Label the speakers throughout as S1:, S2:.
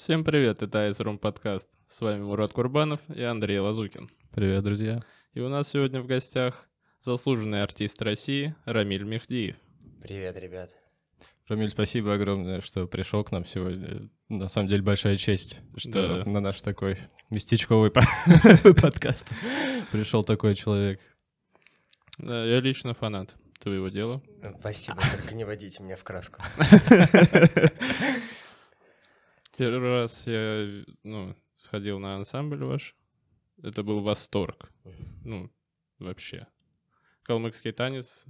S1: Всем привет, это Айсрум подкаст. С вами Мурат Курбанов и Андрей Лазукин.
S2: Привет, друзья.
S1: И у нас сегодня в гостях заслуженный артист России Рамиль Мехдиев.
S3: Привет, ребят.
S2: Рамиль, спасибо огромное, что пришел к нам сегодня. На самом деле большая честь, что
S1: Да.
S2: на наш такой местечковый по- подкаст пришел такой человек.
S1: Да, я лично фанат твоего дела.
S3: Спасибо, только не водите меня в краску.
S1: Первый раз я ну, сходил на ансамбль ваш. Это был восторг. Ну, вообще. Калмыкский танец,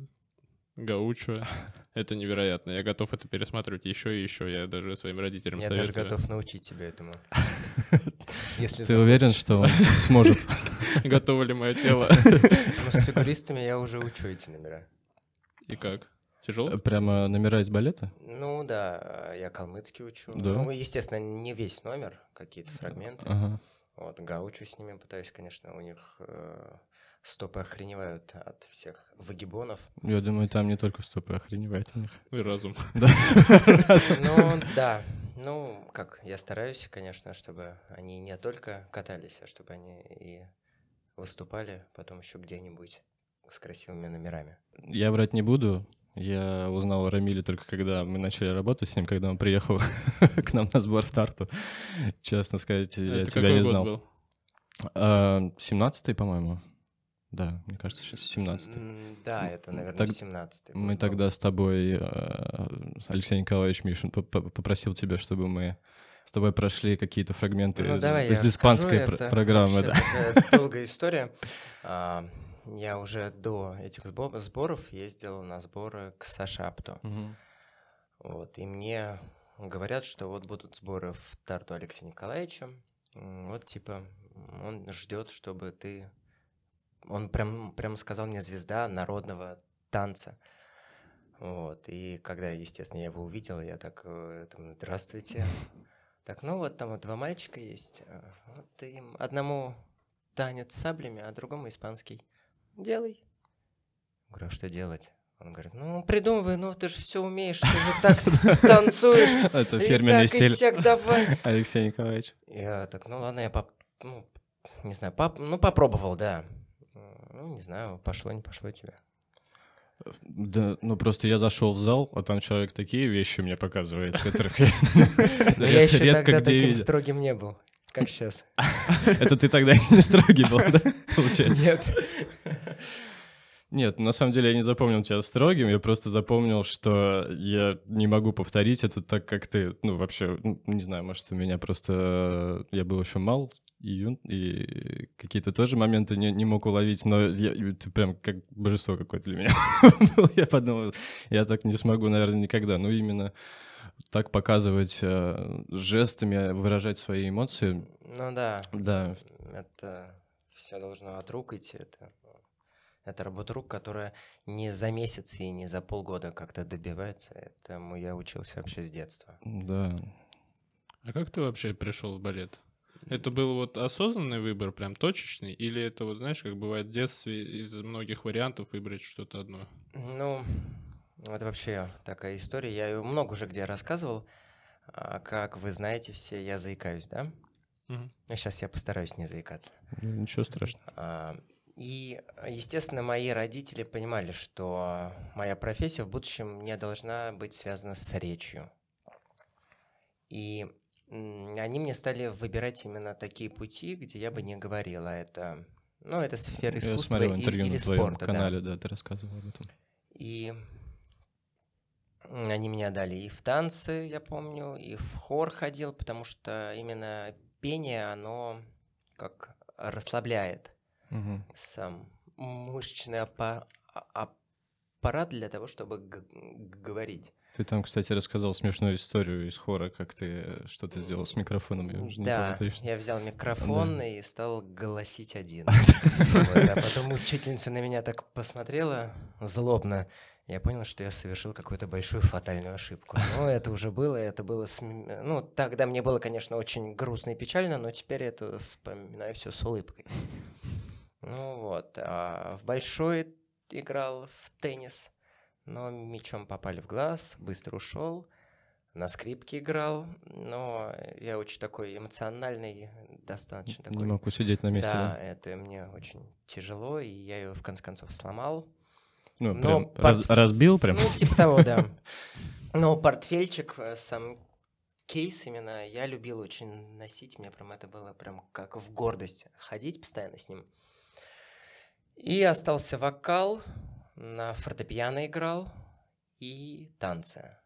S1: гаучо. Это невероятно. Я готов это пересматривать еще и еще. Я даже своим родителям
S3: Я даже
S1: советую.
S3: готов научить тебя этому. Если
S2: Ты уверен, что он сможет?
S1: Готово ли мое тело?
S3: Ну, с фигуристами я уже учу эти номера.
S1: И как? Тяжело?
S2: Прямо номера из балета?
S3: Ну да, я калмыцкий учу.
S2: Да?
S3: Ну, естественно, не весь номер, какие-то фрагменты.
S2: Ага.
S3: Вот, гаучу с ними пытаюсь, конечно, у них э, стопы охреневают от всех выгибонов.
S2: Я думаю, там не только стопы охреневает у них.
S1: И разум.
S3: Ну, да. Ну, как, я стараюсь, конечно, чтобы они не только катались, а чтобы они и выступали потом еще где-нибудь с красивыми номерами.
S2: Я врать не буду. Я узнал о Рамиле только когда мы начали работать с ним, когда он приехал к нам на сбор в Тарту. Честно сказать, я
S1: Это
S2: тебя
S1: какой
S2: не знал.
S1: был?
S2: А, 17-й, по-моему. Да, мне кажется, щас 17-й.
S3: М, Да, это, наверное,
S2: Так
S3: 17-й.
S2: Мы
S3: был.
S2: тогда с тобой, э, Алексей Николаевич Мишин, попросил тебя, чтобы мы с тобой прошли какие-то фрагменты
S3: Ну,
S2: из,
S3: давай
S2: из
S3: я
S2: испанской пр-
S3: это
S2: программы. да.
S3: такая долгая история. Я уже до этих сбо- сборов ездил на сборы к Саше Апто.
S2: Мгм.
S3: Вот, и мне говорят, что вот будут сборы в Тарту Алексея Николаевича. Вот, типа, он ждет, чтобы ты... Он прям, прям сказал мне звезда народного танца. Вот, и когда, естественно, я его увидел, я так, э, там, здравствуйте. Так, ну вот там вот два мальчика есть. а, Вот им одному танец с саблями, а другому испанский. Делай. Говорю, а что делать? Он говорит, ну придумывай, ну ты же все умеешь, ты же так танцуешь.
S2: Это фирменный
S3: так, и
S2: стиль
S3: давай.
S2: Алексея Николаевича.
S3: Я так, ну ладно, я поп... ну, не знаю, поп... ну попробовал, да. Ну, не знаю, пошло, не пошло тебе.
S2: Да, ну просто я зашел в зал, а там человек такие вещи мне показывает, которых я
S3: я еще тогда таким строгим не был, как сейчас.
S2: Это ты тогда не строгий был, да, получается?
S3: Нет.
S2: Нет, на самом деле я не запомнил тебя строгим, я просто запомнил, что я не могу повторить это так, как ты. Ну, вообще, ну, не знаю, может, у меня просто... э, Я был еще мал и юн, и какие-то тоже моменты не, не мог уловить, но я, ты прям как божество какое-то для меня был. Я подумал, я так не смогу, наверное, никогда. Ну, именно так показывать э, жестами, выражать свои эмоции.
S3: Ну да.
S2: Да,
S3: Это все должно от рук идти. Это, это работа рук, которая не за месяц и не за полгода как-то добивается. Этому я учился вообще с детства.
S2: да.
S1: А как ты вообще пришел в балет? Это был вот осознанный выбор, прям точечный, или это вот, знаешь, как бывает в детстве, из многих вариантов выбрать что-то одно?
S3: Ну, это вообще такая история. Я ее много уже где рассказывал. А, Как вы знаете все, я заикаюсь, да?
S1: Мгм.
S3: Ну, сейчас я постараюсь не заикаться.
S2: Ничего страшного.
S3: А, И, естественно, мои родители понимали, что моя профессия в будущем не должна быть связана с речью. И они мне стали выбирать именно такие пути, где я бы не говорила. Это, ну, это сфера
S2: Я
S3: искусства
S2: смотрел
S3: и-
S2: интервью
S3: или
S2: на твоем
S3: спорта. да.
S2: канале, да, ты рассказывал об этом.
S3: И они меня дали и в танцы, я помню, и в хор ходил, потому что именно пение, оно как расслабляет
S2: Мгм.
S3: сам мышечный аппа- а- аппарат для того, чтобы г- говорить.
S2: Ты там, кстати, рассказал смешную историю из хора, как ты что-то сделал с микрофоном. Я уже не
S3: да,
S2: помню точно.
S3: я взял микрофон
S2: Да.
S3: и стал голосить один. А потом учительница на меня так посмотрела злобно. Я понял, что я совершил какую-то большую фатальную ошибку. Но это уже было, это было... см- Ну, тогда мне было, конечно, очень грустно и печально, но теперь это вспоминаю все с улыбкой. Ну вот, а в большой играл в теннис, но мячом попали в глаз, быстро ушел. на скрипке играл, но я очень такой эмоциональный, достаточно такой.
S2: Не мог усидеть на месте,
S3: да,
S2: да?
S3: это мне очень тяжело, и я ее в конце концов сломал.
S2: Ну,
S3: Но
S2: прям
S3: портф-
S2: раз- разбил прям?
S3: Ну, типа того, да. Но портфельчик, э, сам кейс именно, я любил очень носить, мне прям это было прям как в гордость, ходить постоянно с ним. И остался вокал, на фортепиано играл и танцы.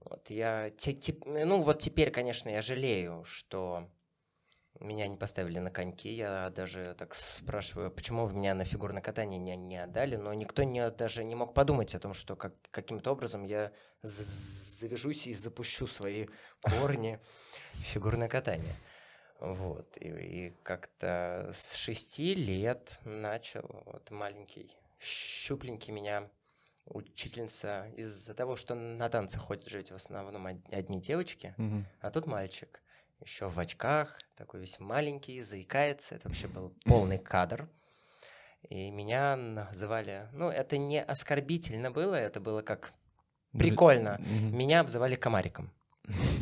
S3: Вот я, те- ну вот теперь, конечно, я жалею, что меня не поставили на коньки. Я даже так спрашиваю, почему вы меня на фигурное катание не, не отдали, но никто не, даже не мог подумать о том, что как, каким-то образом я за- завяжусь и запущу свои корни в фигурное катание. Вот. И, и как-то с шести лет начал вот маленький, щупленький меня учительница из-за того, что на танцы ходят ведь в основном од- одни девочки,
S2: Мгм.
S3: а тут мальчик. Еще в очках, такой весь маленький, заикается. Это вообще был полный кадр. И меня называли... Ну, это не оскорбительно было, это было как прикольно. Меня обзывали комариком.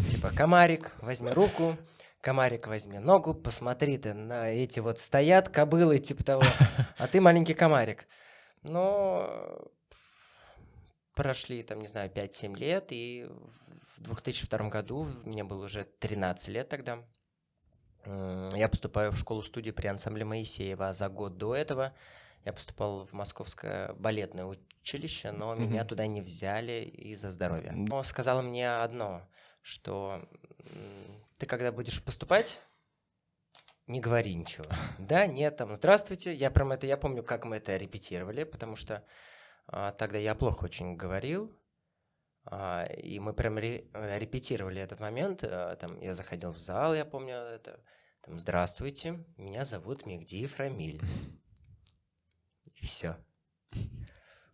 S3: Типа, комарик, возьми руку, комарик, возьми ногу, посмотри ты на эти вот стоят кобылы, типа того, а ты маленький комарик. Но прошли, там, не знаю, 5-7 лет, и в 2002 году, мне было уже 13 лет тогда, я поступаю в школу-студию при ансамбле Моисеева, а за год до этого я поступал в Московское балетное училище, но меня
S2: Мгм.
S3: туда не взяли из-за здоровья. Но сказала мне одно, что ты когда будешь поступать, не говори ничего. Да, нет, там, здравствуйте. Я прям это, я помню, как мы это репетировали, потому что а, тогда я плохо очень говорил, и мы прям э, репетировали этот момент. а, Там я заходил в зал, я помню это. Там, здравствуйте, меня зовут Мегдиев Рамиль. Все.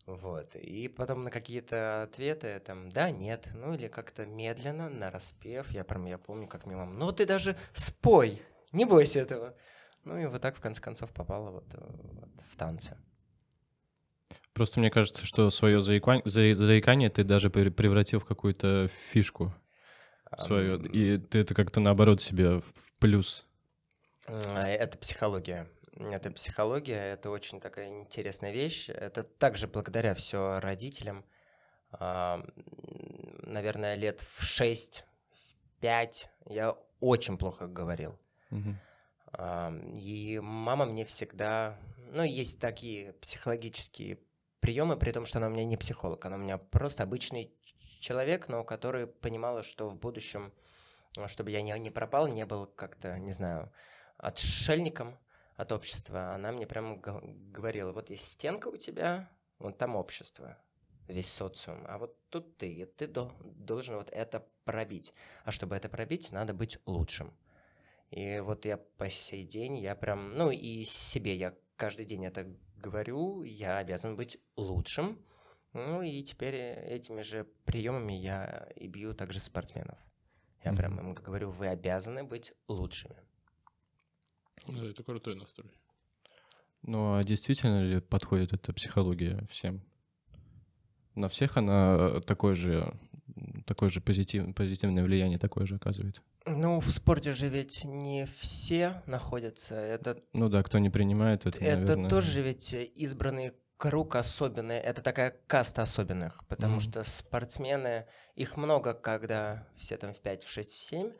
S3: Вот. И потом на какие-то ответы, там, да, нет, ну или как-то медленно, на распев. Я прям, я помню, как мама, ну ты даже спой, не бойся этого. Ну и вот так в конце концов попала вот, э, вот в танцы.
S2: Просто мне кажется, что свое за- заикание ты даже пре- превратил в какую-то фишку свою,
S3: Ам,
S2: и ты это как-то наоборот себе в в плюс.
S3: А, Это психология. Это психология, это очень такая интересная вещь. Это также благодаря все родителям. А, Наверное, лет в 6-5 я очень плохо говорил. А, И мама мне всегда... Ну, есть такие психологические приемы, при том, что она у меня не психолог, она у меня просто обычный человек, но который понимала, что в будущем, а, чтобы я не, не пропал, не был как-то, не знаю, отшельником от общества, она мне прямо говорила, вот есть стенка у тебя, вот там общество, весь социум, а вот тут ты, и ты дол- должен вот это пробить. А чтобы это пробить, надо быть лучшим. И вот я по сей день, я прям, ну и себе я каждый день это говорю, я обязан быть лучшим. Ну и теперь э, этими же приемами я и бью также спортсменов. Я прям
S2: Мгм.
S3: им говорю, вы обязаны быть лучшими.
S1: Да, это крутой настрой.
S2: Ну а действительно ли подходит эта психология всем? На всех она такое же, такое же позитив, позитивное влияние такое же оказывает?
S3: Ну, в спорте же ведь не все находятся. Это,
S2: Ну да, кто не принимает это,
S3: это
S2: наверное,
S3: тоже ведь избранный круг особенный. Это такая каста особенных, потому
S2: Мгм.
S3: что спортсмены, их много, когда все там в 5, в 6, в 7,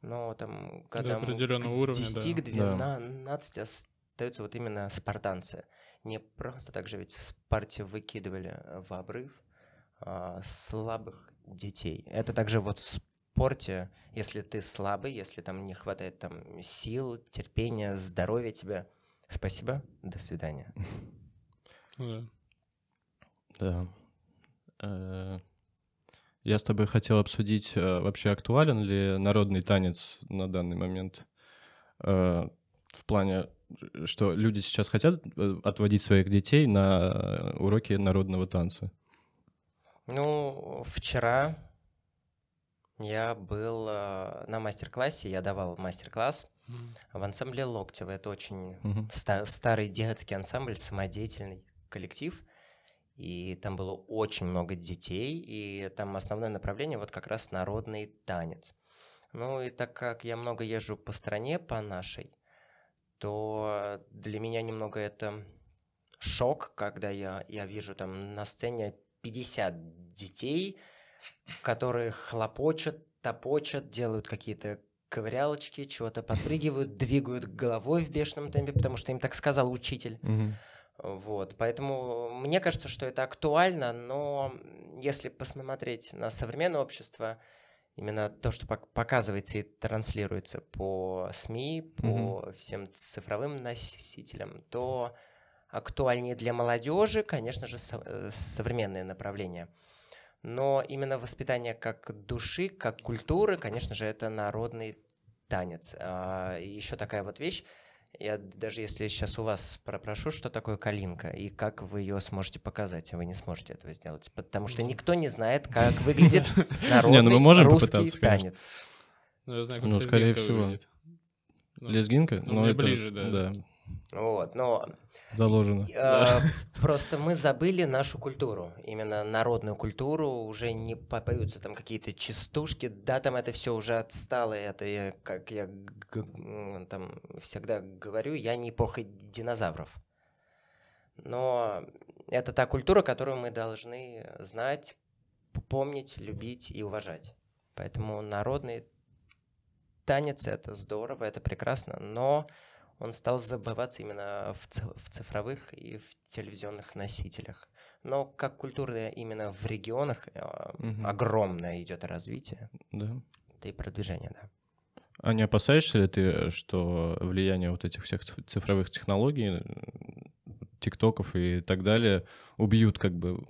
S3: но там, когда м,
S1: определенного
S3: к
S1: уровня,
S3: 10,
S1: да.
S3: к 12 остаются вот именно спартанцы. Не просто так же ведь в спарте выкидывали в обрыв а, слабых детей. Это также вот в спорте, если ты слабый, если там не хватает там сил, терпения, здоровья тебе, спасибо, до свидания.
S1: Да.
S2: Да. Э, Я с тобой хотел обсудить, э, вообще актуален ли народный танец на данный момент. Э, В плане, что люди сейчас хотят отводить своих детей на уроки народного танца.
S3: Ну, вчера я был э, на мастер-классе, я давал мастер-класс в ансамбле Локтева. Это очень
S2: Мгм.
S3: ста- старый детский ансамбль, самодеятельный коллектив. и там было очень много детей, и там основное направление вот как раз народный танец. Ну и так как я много езжу по стране, по нашей, то для меня немного это шок, когда я, я вижу там на сцене 50 детей, которые хлопочут, топочут, делают какие-то ковырялочки, чего-то подпрыгивают, двигают головой в бешеном темпе, потому что им так сказал учитель.
S2: Мгм.
S3: Вот, поэтому мне кажется, что это актуально, но если посмотреть на современное общество, именно то, что пок- показывается и транслируется по СМИ, по всем цифровым носителям, то актуальнее для молодежи, конечно же, со- э, современные направления. Но именно воспитание как души, как культуры, конечно же, это народный танец. еще такая вот вещь. Я даже если сейчас у вас попрошу, что такое калинка и как вы ее сможете показать, вы не сможете этого сделать, потому что
S1: Ну.
S3: никто не знает, как выглядит народный
S2: мы можем
S3: русский танец.
S1: Ну, я знаю, как
S2: Ну, скорее всего.
S1: Ну,
S2: Лезгинка?
S1: ну,
S2: Ну,
S1: ближе, да.
S3: Вот, но
S2: заложено.
S3: э, просто мы забыли нашу культуру, именно народную культуру, уже не попоются там какие-то частушки, да, там это все уже отстало, это я, как я там всегда говорю, я не эпоха динозавров. Но это та культура, которую мы должны знать, помнить, любить и уважать. Поэтому народный танец это здорово, это прекрасно, но он стал забываться именно в, в цифровых и в телевизионных носителях. Но как культура именно в регионах
S2: Мгм.
S3: огромное идет развитие,
S2: Да.
S3: это и продвижение, да.
S2: А не опасаешься ли ты, что влияние вот этих всех циф- цифровых технологий, тиктоков и так далее убьют как бы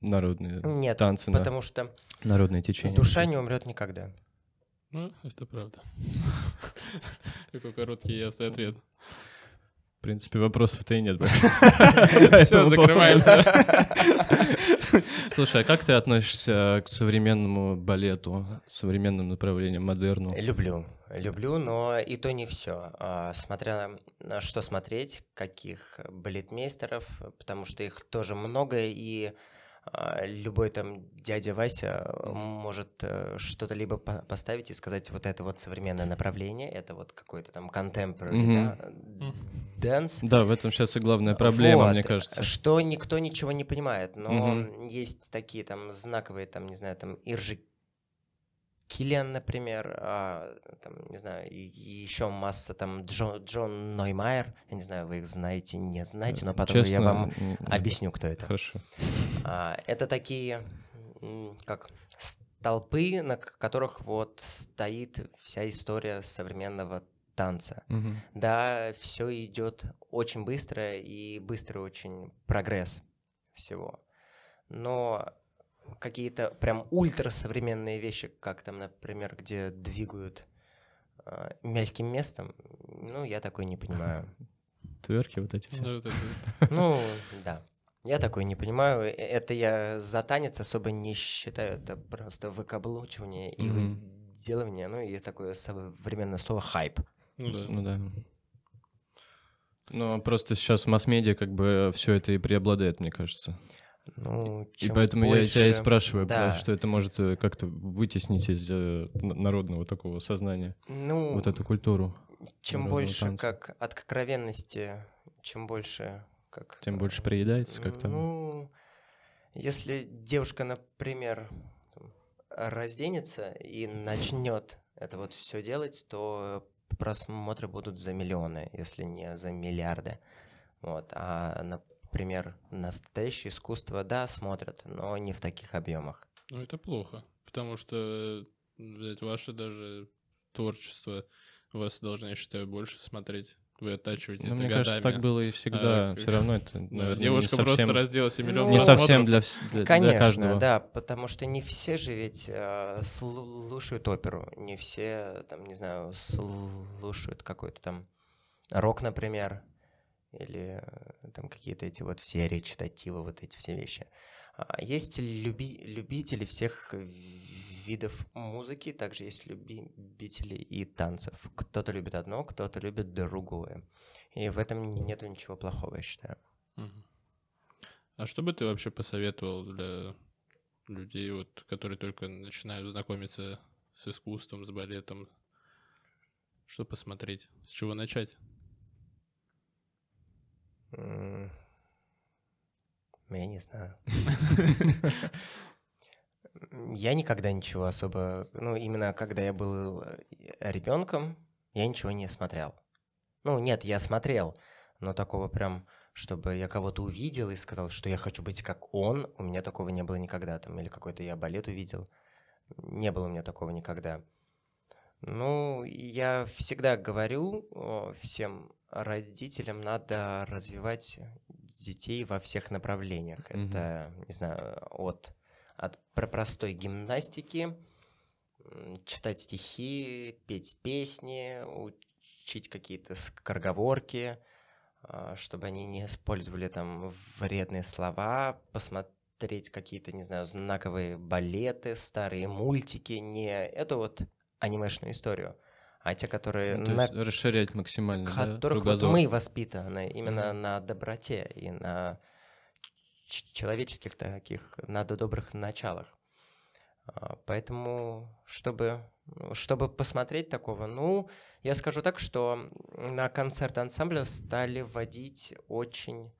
S2: народные
S3: Нет,
S2: танцы, на-
S3: потому что
S2: народные течения?
S3: душа не умрет никогда.
S1: Ну, это правда. Какой короткий и ясный ответ.
S2: В принципе, вопросов-то и нет. больше.
S1: Все,
S2: Поэтому
S1: закрываемся.
S2: Слушай, а как ты относишься к современному балету, современным направлениям, модерну?
S3: Люблю, люблю, но и то не все. Смотря на что смотреть, каких балетмейстеров, потому что их тоже много, и а, любой там дядя Вася может э, что-то либо по- поставить и сказать, вот это вот современное направление, это вот какой-то там contemporary,
S2: Мгм.
S3: да, dance.
S2: Да, в этом сейчас и главная проблема,
S3: Вот,
S2: мне кажется.
S3: Что никто ничего не понимает, но
S2: Мгм.
S3: есть такие там знаковые, там, не знаю, там Иржи Киллиан, например, а, там, не знаю, и, еще масса там Джон, Джон Ноймайер, я не знаю, вы их знаете, не знаете, но потом я
S2: Честно,
S3: вам
S2: м, нет.
S3: объясню, кто это.
S2: Хорошо.
S3: А, это такие, как столпы, на которых вот стоит вся история современного танца.
S2: Мгм.
S3: Да, все идет очень быстро и быстрый очень прогресс всего. Но какие-то прям ультрасовременные вещи, как там, например, где двигают а, мелким местом, ну, я такой не понимаю.
S2: Тверки вот эти все.
S1: Ну,
S3: Ну, да. Я такой не понимаю. Э, Это я за танец особо не считаю. Это просто выкаблучивание и
S2: Мгм.
S3: выделывание. Ну, и такое современное слово хайп.
S1: Ну да.
S2: Ну да. Но просто сейчас в масс-медиа как бы все это и преобладает, мне кажется.
S3: Ну,
S2: И поэтому я тебя и
S3: больше-
S2: спрашиваю,
S3: да.
S2: что это может э, как-то вытеснить из э, народного такого сознания,
S3: Ну,
S2: вот эту культуру.
S3: чем больше
S2: танца.
S3: как откровенности, чем больше как...
S2: Тем больше приедается как-то.
S3: Ну, если девушка, например, разденется и начнет это вот все делать, то просмотры будут за миллионы, если не за миллиарды. Вот. А, например, настоящее искусство, да, смотрят, но не в таких объемах.
S1: Ну, это плохо, потому что, взять ваше даже творчество, вас должны, я считаю, больше смотреть. Вы оттачиваете
S2: Но
S1: это
S2: мне
S1: годами.
S2: кажется, так было и всегда.
S1: А,
S2: Все равно это, наверное,
S1: Девушка
S2: не
S1: просто
S2: совсем,
S1: разделась и миллион
S3: Ну,
S2: не
S1: просмотров.
S2: совсем для, для, для
S3: Конечно,
S2: каждого.
S3: да, потому что не все же ведь э, слушают оперу, не все, там, не знаю, слушают какой-то там рок, например, или э, там какие-то эти вот все речитативы, вот эти все вещи. А Есть люби- любители всех видов музыки, также есть любители и танцев. Кто-то любит одно, кто-то любит другое. И в этом нету ничего плохого, я считаю.
S1: А что бы ты вообще посоветовал для людей, вот, которые только начинают знакомиться с искусством, с балетом? Что посмотреть? С чего начать?
S3: Я не знаю. Я никогда ничего особо... Ну, именно когда я был ребенком, я ничего не смотрел. Ну, нет, я смотрел, но такого прям, чтобы я кого-то увидел и сказал, что я хочу быть как он, у меня такого не было никогда. Там, или какой-то я балет увидел. Не было у меня такого никогда. Ну, я всегда говорю всем родителям, надо развивать детей во всех направлениях.
S2: Мгм.
S3: Это, не знаю, от, от про простой гимнастики, читать стихи, петь песни, учить какие-то скороговорки, а, чтобы они не использовали там вредные слова, посмотреть какие-то, не знаю, знаковые балеты, старые мультики, не эту вот анимешную историю, а те, которые
S2: Ну, то
S3: на
S2: есть расширять максимально, да,
S3: которых вот
S2: кругозор.
S3: мы воспитаны именно
S2: Мгм.
S3: на доброте и на человеческих таких, на добрых началах. А, Поэтому, чтобы, ну, чтобы посмотреть такого, ну, я скажу так, что на концерт ансамбля стали вводить очень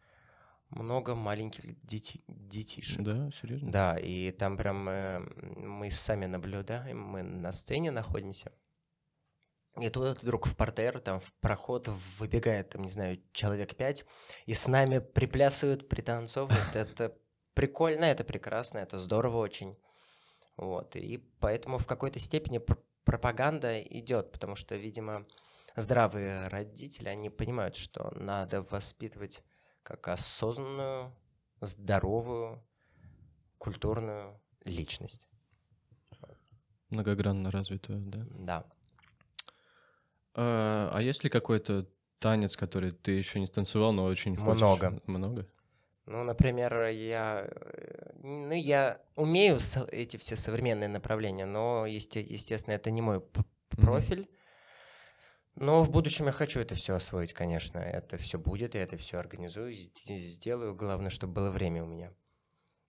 S3: много маленьких дети- детишек.
S2: Да, серьезно?
S3: Да, и там прям э, мы сами наблюдаем, мы на сцене находимся. И тут вдруг в портер, там в проход выбегает, там, не знаю, человек пять, и с нами приплясывают, пританцовывают. Это прикольно, это прекрасно, это здорово очень. Вот, и поэтому в какой-то степени пр- пропаганда идет, потому что, видимо, здравые родители, они понимают, что надо воспитывать как осознанную, здоровую, культурную личность.
S2: Многогранно развитую, да.
S3: Да.
S2: А, а есть ли какой-то танец, который ты еще не станцевал, но очень хочешь?
S3: Много.
S2: Много?
S3: Ну, например, я, э, ну, я умею эти все современные направления, но, есте- естественно, это не мой п-
S2: Мгм.
S3: Но в будущем я хочу это все освоить, конечно. Это все будет, я это все организую, сделаю. Главное, чтобы было время у меня.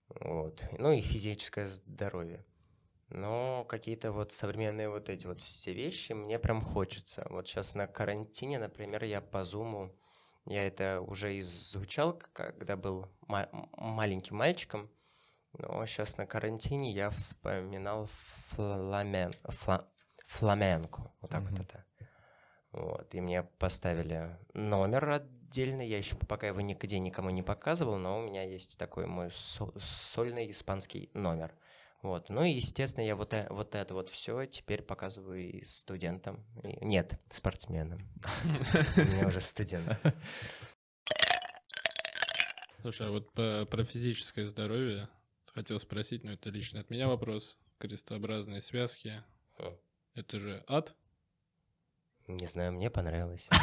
S3: Вот. Ну и физическое здоровье. Но какие-то вот современные вот эти вот все вещи мне прям хочется. Вот сейчас на карантине, например, я по зуму, я это уже изучал, когда был ма- маленьким мальчиком, но сейчас на карантине я вспоминал фламен, фла- фламенко, вот так
S2: Мгм.
S3: вот это. Вот, и мне поставили номер отдельный, я еще пока его нигде никому не показывал, но у меня есть такой мой со- сольный испанский номер. Вот. Ну и, естественно, я вот, э- вот это вот все теперь показываю и студентам. И- нет, спортсменам. У меня уже студент.
S1: Слушай, а вот про физическое здоровье хотел спросить, но это лично от меня вопрос. Крестообразные связки.
S3: Хм.
S1: Это же ад?
S3: Не знаю, мне понравилось.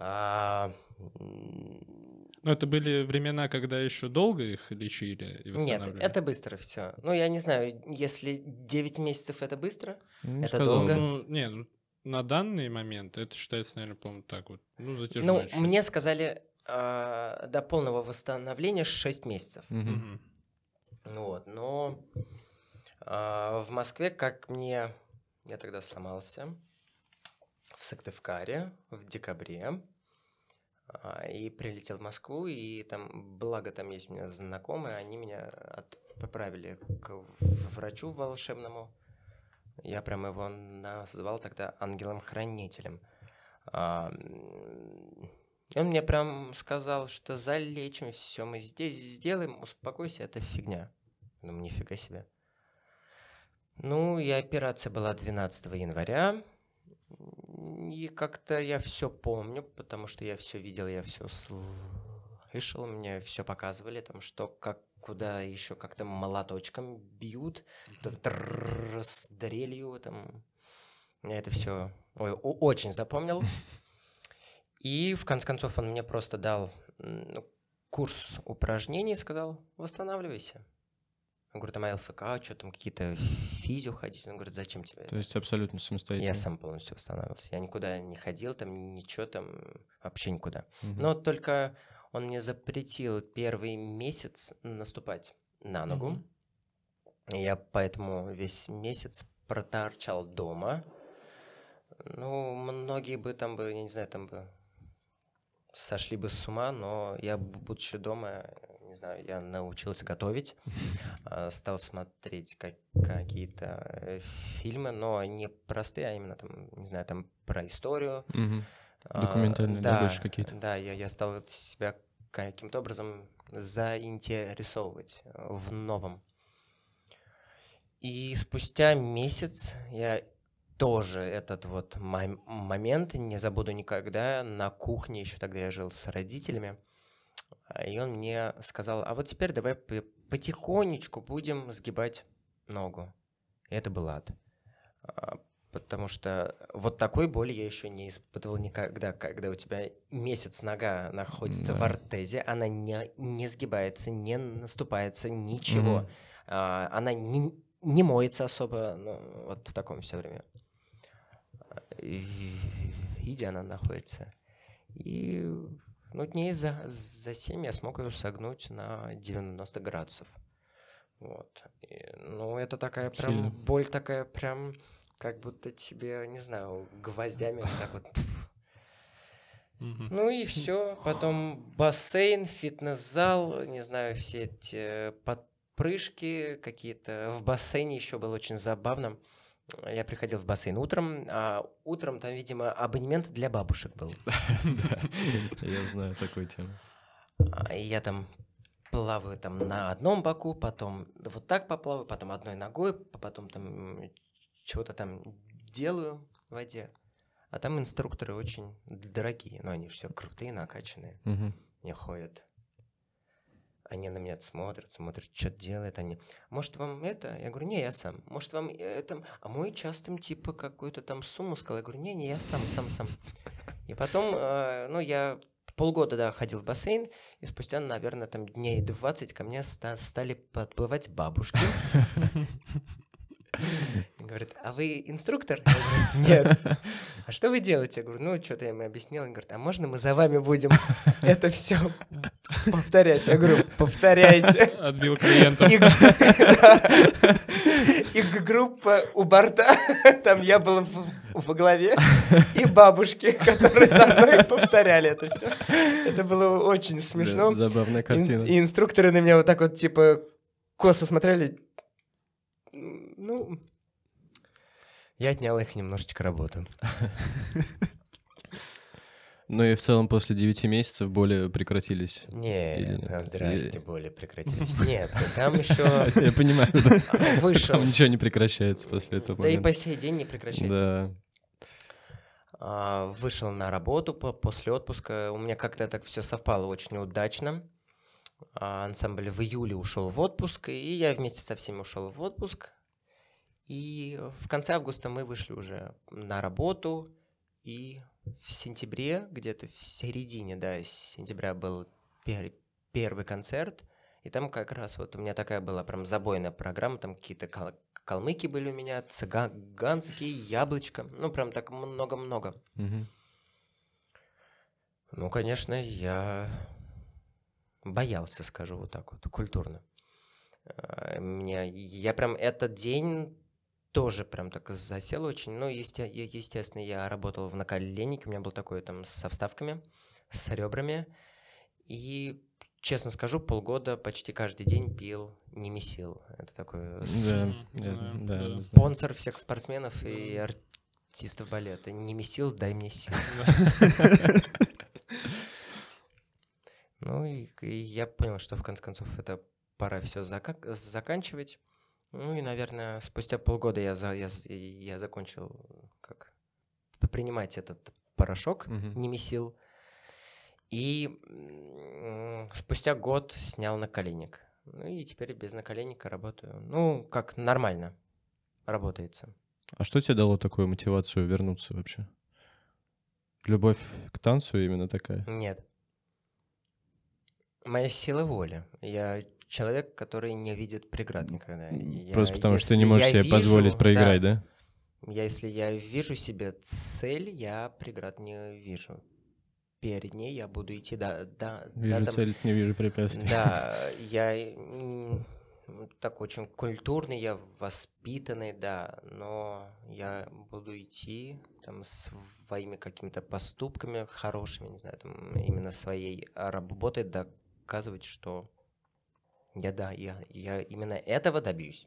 S3: А, м,
S1: Ну, это были времена, когда еще долго их лечили и
S3: Нет, это быстро все. Ну, я не знаю, если 9 месяцев это быстро,
S2: Ну,
S3: Это
S2: сказал
S3: долго?
S1: Ну, не, ну, на данный момент это считается, наверное, по-моему, так вот. Ну, затяжной
S3: ну,
S1: чуть.
S3: мне сказали а, до полного восстановления 6 месяцев. Ну Вот, но в Москве, как мне... Я тогда сломался в Сыктывкаре в декабре. а, И прилетел в Москву, и там, благо там есть у меня знакомые, они меня отправили к врачу волшебному. Я прям его назвал тогда ангелом-хранителем. А, он мне прям сказал, что залечим, все мы здесь сделаем, успокойся, это фигня. Ну, нифига себе. Ну, и операция была 12 января. И как-то я все помню, потому что я все видел, я все слышал, мне все показывали, там что, как, куда еще как-то молоточком бьют, с дрелью, там. Я это все очень запомнил. И в конце концов он мне просто дал курс упражнений и сказал, восстанавливайся. Он говорит, а моя ЛФК, что там какие-то физио ходить? Он говорит, зачем тебе
S2: То есть абсолютно самостоятельно.
S3: Я сам полностью восстанавливался. Я никуда не ходил, там ничего там, вообще никуда.
S2: Мгм.
S3: Но только он мне запретил первый месяц наступать на ногу. И Я поэтому весь месяц проторчал дома. Ну, многие бы там бы, я не знаю, там бы сошли бы с ума, но я, будучи дома, не знаю, я научился готовить, а, стал смотреть как- какие-то фильмы, но не простые, а именно там, не знаю, там про историю, а,
S2: Документальные, да, больше какие-то?
S3: Да, я, я стал себя каким-то образом заинтересовывать в новом. И спустя месяц я тоже этот вот мом- момент не забуду никогда. На кухне, еще тогда я жил с родителями, а, и он мне сказал, а вот теперь давай потихонечку будем сгибать ногу. И это был ад. А, Потому что вот такой боли я еще не испытывал никогда, когда у тебя месяц нога находится в
S2: Да.
S3: ортезе, она не, не сгибается, не наступается, ничего.
S2: Мгм.
S3: А, она не, не моется особо, ну, вот в таком все время. А, и В виде она находится. И ну, дней за, за 7 я смог ее согнуть на 90 градусов. Вот. И, ну, это такая прям
S2: Сильно.
S3: боль такая прям, как будто тебе, не знаю, гвоздями вот так вот. Ну и все. Потом бассейн, фитнес-зал, не знаю, все эти подпрыжки какие-то. В бассейне еще было очень забавно. Я приходил в бассейн утром, а утром там, видимо, абонемент для бабушек был.
S2: Я знаю такую тему.
S3: А, я там плаваю там на одном боку, потом вот так поплаваю, потом одной ногой, потом там чего-то там делаю в воде. А там инструкторы очень дорогие, но они все крутые, накачанные. Не ходят. Они на меня смотрят, смотрят, что делает они. Может, вам это? Я говорю, не, я сам. Может, вам это? А мой час там типа какую-то там сумму сказал. Я говорю, не, не, я сам, сам, сам. И потом, э, ну, я полгода, да, ходил в бассейн, и спустя, наверное, там дней 20 ко мне ста- стали подплывать бабушки. Говорит, а вы инструктор? Я говорю, Нет. А что вы делаете? Я говорю, ну, что-то я им объяснил. Он говорит, а можно мы за вами будем это все повторять? Я говорю, повторяйте.
S1: Отбил клиентов.
S3: И, группа у борта, там я был в- во главе, и бабушки, которые со мной повторяли это все. Это было очень смешно.
S2: Забавная
S3: Ин-
S2: картина.
S3: и инструкторы на меня вот так вот, типа, косо смотрели. Ну, я отнял их немножечко работу.
S2: Ну и в целом после 9 месяцев боли прекратились. Или
S3: Нет,
S2: нет?
S3: а, здрасте, боли прекратились. Нет, там еще
S2: Я понимаю, да.
S3: вышел.
S2: Там ничего не прекращается после этого
S3: Да и по сей день не прекращается.
S2: Да.
S3: А, Вышел на работу по- после отпуска. У меня как-то так все совпало очень удачно. А, Ансамбль в июле ушел в отпуск, и я вместе со всеми ушел в отпуск. И в конце августа мы вышли уже на работу, и в сентябре, где-то в середине, да, сентября был пер- первый концерт, и там как раз вот у меня такая была прям забойная программа, там какие-то кал- калмыки были у меня, цыганские, яблочко, ну прям так много-много.
S2: Мгм.
S3: Ну, конечно, я боялся, скажу вот так вот, культурно. А, Меня, я прям этот день тоже прям так засел очень. Ну, есте- естественно, я работал в наколеннике, у меня был такой там со вставками, с ребрами. И, честно скажу, полгода почти каждый день пил немесил. Это такой с-
S2: Да,
S1: знаю,
S2: да,
S1: да.
S2: знаю.
S3: спонсор всех спортсменов и артистов балета. Немесил, дай мне сил. Ну и я понял, что в конце концов это пора все заканчивать. Ну и, наверное, спустя полгода я, за, я, я закончил как принимать этот порошок,
S2: Мгм.
S3: немесил. И м, спустя год снял наколенник. Ну и теперь без наколенника работаю. Ну, как нормально работается.
S2: А что тебе дало такую мотивацию вернуться вообще? Любовь к танцу именно такая?
S3: Нет. Моя сила воли. Я человек, который не видит преград никогда. Я-
S2: Просто потому что ты не можешь себе позволить
S3: вижу-
S2: проиграть, да?
S3: Я, если я вижу себе цель, я преград не вижу. Перед ней я буду идти, да, да, да,
S2: Вижу
S3: там-
S2: цель, не вижу препятствий.
S3: Да, я так очень культурный, я воспитанный, да, но я буду идти там своими какими-то поступками хорошими, не знаю, там именно своей работой доказывать, что я да, я, я именно этого добьюсь.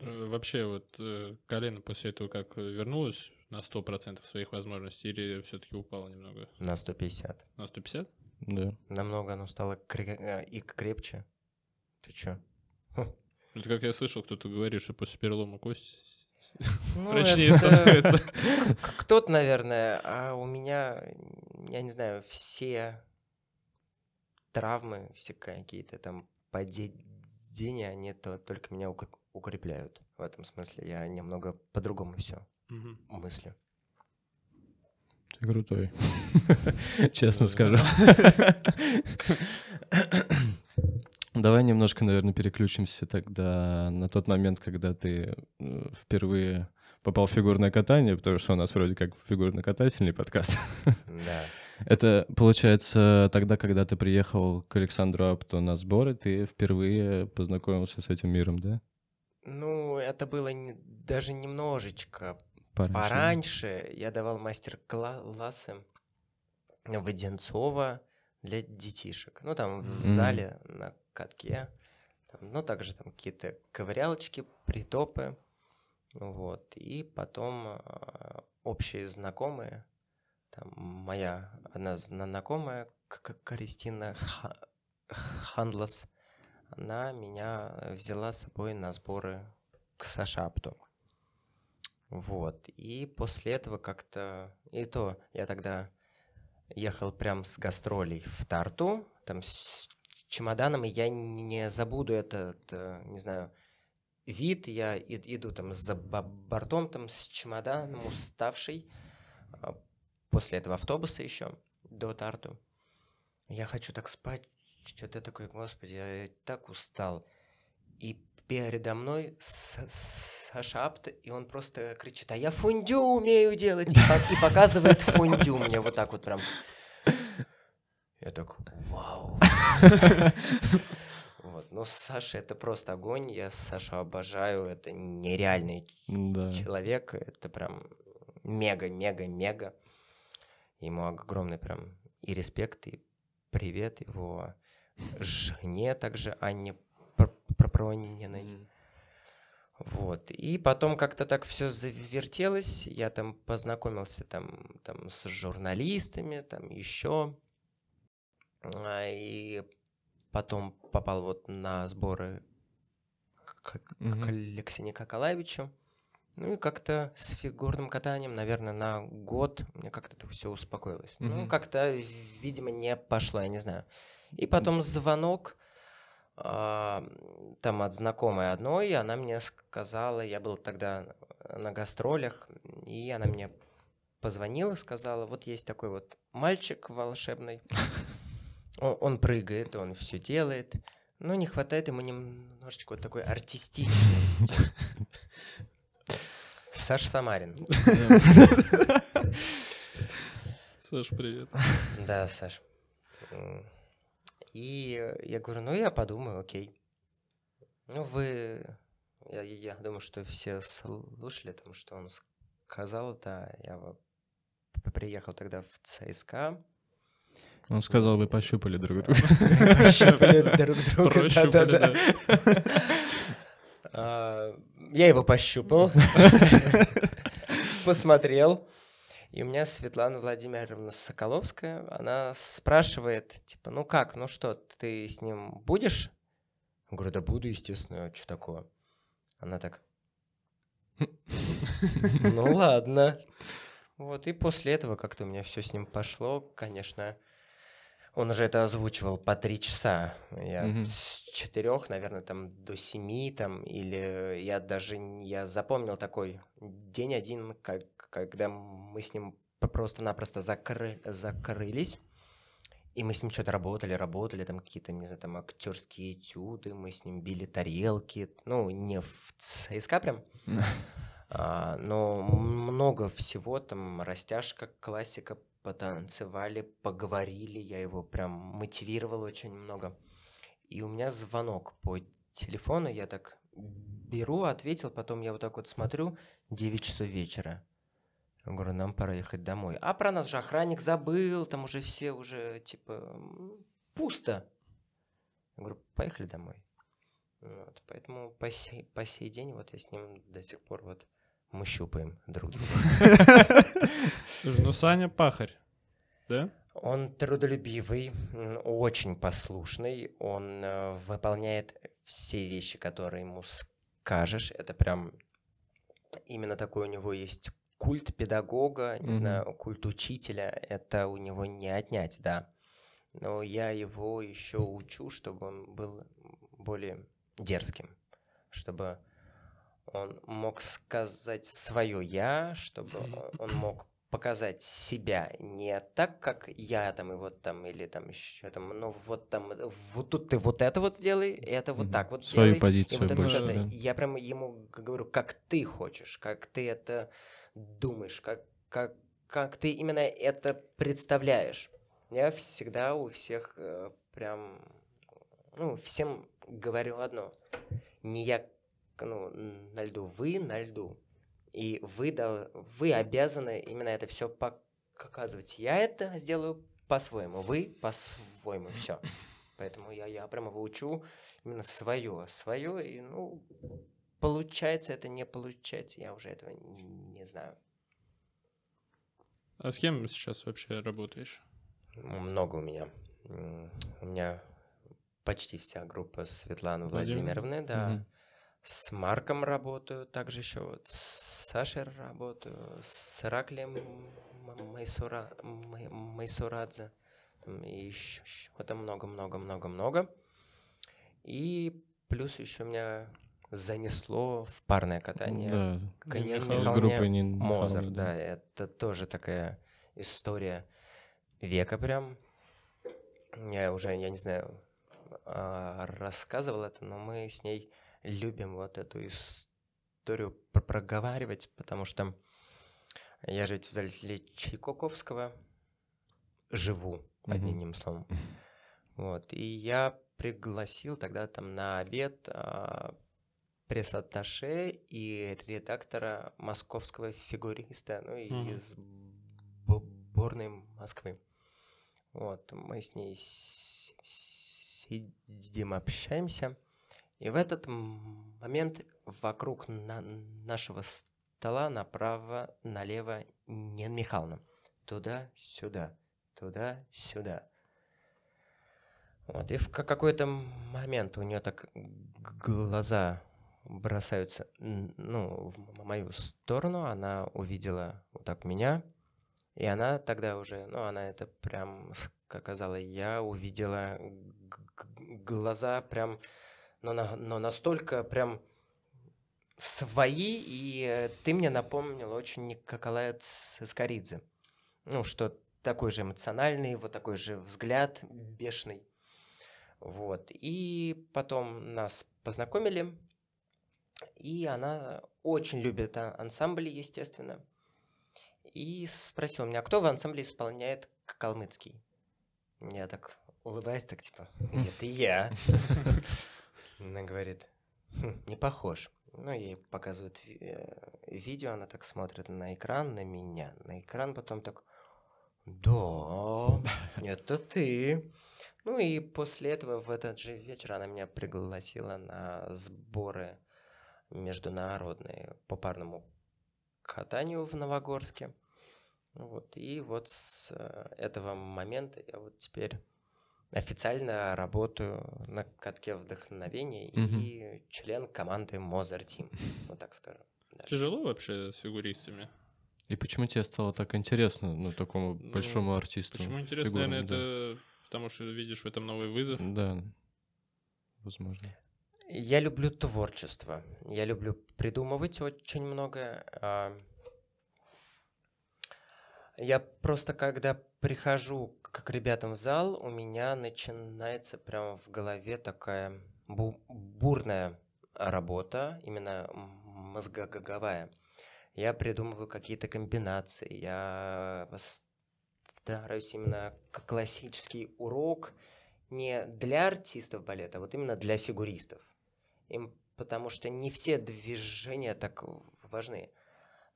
S1: Э, Вообще, вот э, колено после этого как э, вернулось на 100% своих возможностей или все-таки упало немного?
S3: На 150.
S1: На 150?
S2: Да.
S3: Намного оно стало кре- э, и крепче. Ты чё?
S1: Это как я слышал, кто-то говорит, что после перелома кости
S3: Ну,
S1: прочнее
S3: это-
S1: становится.
S3: Кто-то, наверное, а у меня, я не знаю, все травмы, все какие-то там падения, они то только меня ук- укрепляют. В этом смысле я немного по-другому все
S1: Мгм.
S3: мыслю.
S2: Ты крутой. Честно скажу. Давай немножко, наверное, переключимся тогда на тот момент, когда ты э, впервые попал в фигурное катание, потому что у нас вроде как фигурно-катательный подкаст.
S3: Да.
S2: Это получается тогда, когда ты приехал к Александру Апту на сборы, ты впервые познакомился с этим миром, да?
S3: Ну, это было не- даже немножечко
S2: Пораньше.
S3: Пораньше я давал мастер-классы в Одинцово для детишек. Ну, там в зале на катке. Там, ну, также там какие-то ковырялочки, притопы. Вот. И потом а, общие знакомые. Там моя одна знакомая, Кристина Ха- Хандлас, она меня взяла с собой на сборы к Сашапту. Вот. И после этого как-то... И то я тогда ехал прям с гастролей в Тарту, там с чемоданом, и я не забуду этот, э, не знаю, вид. Я иду там за бортом, там с чемоданом, уставший. После этого автобуса еще до Тарту. Я хочу так спать. Что-то такой, господи, я так устал. И передо мной Саша Апт, и он просто кричит, а я фундю умею делать, и, и показывает фундю мне вот так вот прям. Я так, вау. Вот, но Саша это просто огонь, я Сашу обожаю, это нереальный
S2: Да.
S3: человек, это прям мега-мега-мега. Ему огромный прям и респект, и привет его жене также, Анне Пр- Пр- Прониной. Вот. И потом как-то так все завертелось. Я там познакомился там, там с журналистами, там еще. А, И потом попал вот на сборы к, к
S2: Мгм.
S3: Алексею Николаевичу. Ну и как-то с фигурным катанием, наверное, на год мне как-то это все успокоилось. Ну,
S2: Мгм.
S3: как-то, видимо, не пошло, я не знаю. И потом звонок а, там от знакомой одной, она мне сказала, я был тогда на гастролях, и она мне позвонила, сказала, вот есть такой вот мальчик волшебный, он, он прыгает, он все делает, но не хватает ему немножечко вот такой артистичности. Саш Самарин.
S1: Саш, привет.
S3: Да, Саш. И я говорю, ну я подумаю, окей. Ну вы, я, я думаю, что все слушали там, что он сказал, да, я приехал тогда в ЦСКА.
S2: Он сказал, вы пощупали друг друга.
S3: Пощупали друг друга, да-да-да. А, Я его пощупал, посмотрел. И у меня Светлана Владимировна Соколовская, она спрашивает, типа, ну как, ну что, ты с ним будешь? Говорю, да буду, естественно, что такого? Она так, ну ладно. Вот, и после этого как-то у меня все с ним пошло, конечно. Он уже это озвучивал по три часа. Я
S2: Мгм.
S3: с четырех, наверное, там до семи, там, или я даже, я запомнил такой день один, как, когда мы с ним просто-напросто закры, закрылись. И мы с ним что-то работали, работали, там какие-то, не знаю, там актерские этюды, мы с ним били тарелки, ну, не в ЦСКА прям, а, но много всего, там, растяжка, классика, потанцевали, поговорили, я его прям мотивировал очень много. И у меня звонок по телефону, я так беру, ответил, потом я вот так вот смотрю, 9 часов вечера. Я говорю, нам пора ехать домой. А про нас же охранник забыл, там уже все уже, типа, пусто. Я говорю, поехали домой. Вот, поэтому по сей, по сей день вот я с ним до сих пор вот мы щупаем друг друга.
S1: Ну Саня пахарь, да?
S3: Он трудолюбивый, очень послушный, он э, выполняет все вещи, которые ему скажешь. Это прям именно такой у него есть культ педагога, не
S2: Мгм.
S3: знаю, культ учителя. Это у него не отнять, да. Но я его еще учу, чтобы он был более дерзким, чтобы он мог сказать свое я, чтобы он мог показать себя не так, как я там и вот там, или там еще там, ну вот там, вот тут ты вот это вот сделай, и это вот так вот
S2: Свою
S3: сделай, и
S2: позицию
S3: вот это вот
S2: больше,
S3: это.
S2: да.
S3: Я прям ему говорю, как ты хочешь, как ты это думаешь, как, как, как ты именно это представляешь. Я всегда у всех э, прям, ну, всем говорю одно. Не я ну, на льду, вы на льду. И вы, дол- вы обязаны именно это все показывать. Я это сделаю по-своему, вы по-своему, все. Поэтому я, я прямо выучу именно свое, свое, и, ну, получается это, не получается, я уже этого н- не знаю.
S1: А с кем сейчас вообще работаешь?
S3: Ну, Много у меня. У меня почти вся группа Светланы
S1: Владимировна?
S3: Владимировны, да.
S2: Мгм.
S3: С Марком работаю, также еще вот с Сашей работаю, с Ираклием М- Майсура, Май- Майсурадзе. И еще там много-много-много-много. И плюс еще меня занесло в парное катание.
S2: Да,
S3: к Нин
S1: Михаил.
S2: группой Нин
S3: Мозер,
S2: Михайловны,
S3: да, это тоже такая история века прям. Я уже, я не знаю, а, рассказывал это, но мы с ней любим вот эту историю про- проговаривать, потому что я же ведь в зале Чайковского живу, одним словом. Вот, и я пригласил тогда там на обед а, пресс-атташе и редактора московского фигуриста, ну и
S1: Мгм.
S3: из бо- сборной Москвы. Вот, мы с ней сидим, общаемся, и в этот момент вокруг на- нашего стола направо, налево Нина Михайловна. Туда-сюда, туда-сюда. Вот, и в ка- какой-то момент у нее так глаза бросаются, ну, в мою сторону, она увидела вот так меня, и она тогда уже, ну, она это прям сказала, я увидела глаза прям, но, на- но настолько прям свои, и э, ты мне напомнил очень Николая Цискоридзе. Ну, что такой же эмоциональный, вот такой же взгляд бешеный. Вот. И потом нас познакомили, и она очень любит а- ансамбли, естественно. И спросила меня, кто в ансамбле исполняет калмыцкий? Я так улыбаюсь, так типа, это я. Она говорит, «Хм, не похож. Ну, ей показывают э, видео, она так смотрит на экран, на меня, на экран, потом так, да, это ты. Ну и после этого в этот же вечер она меня пригласила на сборы международные по парному катанию в Новогорске. Вот, и вот с э, этого момента я вот теперь официально работаю на катке вдохновения и член команды Mozart Team. Вот так скажем. да.
S1: Тяжело вообще с фигуристами?
S2: И почему тебе стало так интересно, ну, такому
S1: Ну,
S2: большому артисту?
S1: Почему интересно,
S2: фигурному,
S1: наверное,
S2: да.
S1: это потому что видишь в этом новый вызов.
S2: Да, возможно.
S3: Я люблю творчество. Я люблю придумывать очень много. а, Я просто, когда прихожу к к ребятам в зал, у меня начинается прямо в голове такая бу- бурная работа, именно м- мозговая. Я придумываю какие-то комбинации, я стараюсь именно классический урок не для артистов балета, а вот именно для фигуристов. Им, потому что не все движения так важны.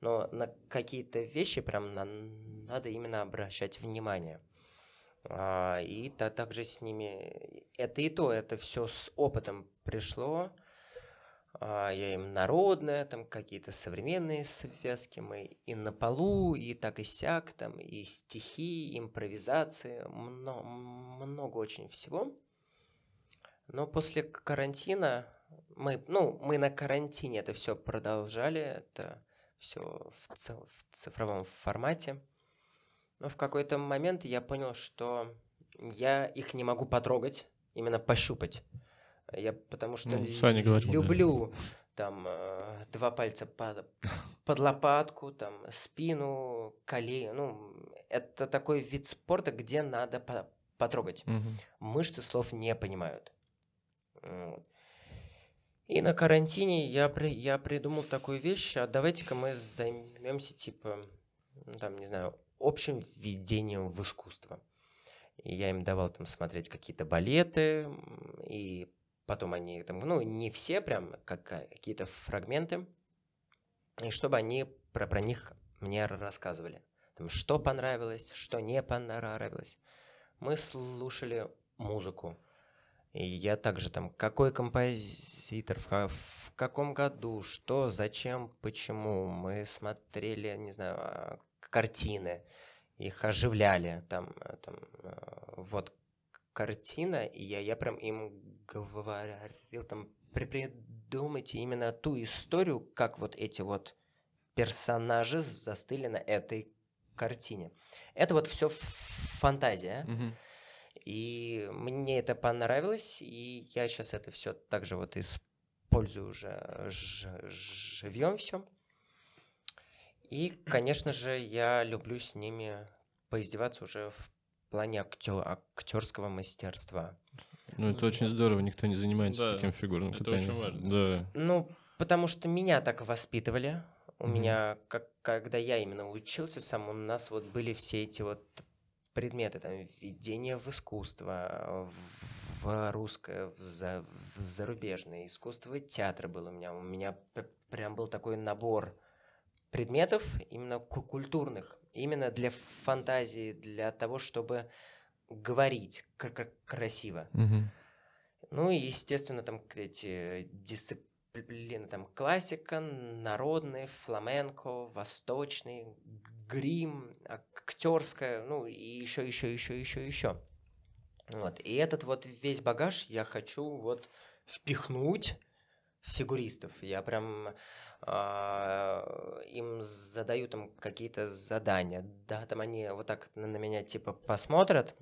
S3: Но на какие-то вещи прям на- надо именно обращать внимание. А, и та- также с ними... Это и то, это все с опытом пришло. А, я им народное, там какие-то современные связки, мы и на полу, и так и сяк, там и стихи, импровизации, мно- много очень всего. Но после карантина мы, ну, мы на карантине это все продолжали, это все в, в цифровом формате. Но в какой-то момент я понял, что я их не могу потрогать, именно пощупать. Я потому что
S2: Ну,
S3: л-
S2: говорил, да.
S3: люблю там э, два пальца под, под лопатку, там спину, колени. Ну, это такой вид спорта, где надо по- потрогать.
S2: Мгм.
S3: Мышцы слов не понимают. Вот. И на карантине я, при, я придумал такую вещь, а давайте-ка мы займемся, типа, ну, там, не знаю, общим введением в искусство. И я им давал там смотреть какие-то балеты, и потом они там, ну, не все прям, как, какие-то фрагменты, и чтобы они про, про них мне рассказывали. Там, что понравилось, что не понравилось. Мы слушали музыку. И я также там, какой композитор, в, в каком году, что, зачем, почему. Мы смотрели, не знаю, а, картины, их оживляли. Там, э, там э, вот картина, и я, я прям им говорил, там, «При- придумайте именно ту историю, как вот эти вот персонажи застыли на этой картине. Это вот все фантазия.
S2: Мгм.
S3: И мне это понравилось, и я сейчас это все также вот использую уже живьем все. И, конечно же, я люблю с ними поиздеваться уже в плане актё- актерского мастерства.
S2: Ну, это очень здорово, никто не занимается
S1: Да,
S2: таким фигурным
S1: это
S2: катанием.
S1: очень важно.
S2: Да.
S3: Ну, потому что меня так воспитывали. У
S2: Мгм.
S3: меня, как, когда я именно учился сам, у нас вот были все эти вот предметы, там, введение в искусство, в, в русское, в, за- в зарубежное, искусство театра было у меня. У меня п- прям был такой набор предметов, именно ку- культурных, именно для фантазии, для того, чтобы говорить кр- кр- красиво.
S2: Мгм.
S3: Ну и, естественно, там эти дисциплины, там классика, народный, фламенко, восточный, грим, актерская, ну и еще, еще, еще, еще, еще. Вот. И этот вот весь багаж я хочу вот впихнуть фигуристов. Я прям а, им задаю там какие-то задания. Да, там они вот так на на меня типа посмотрят.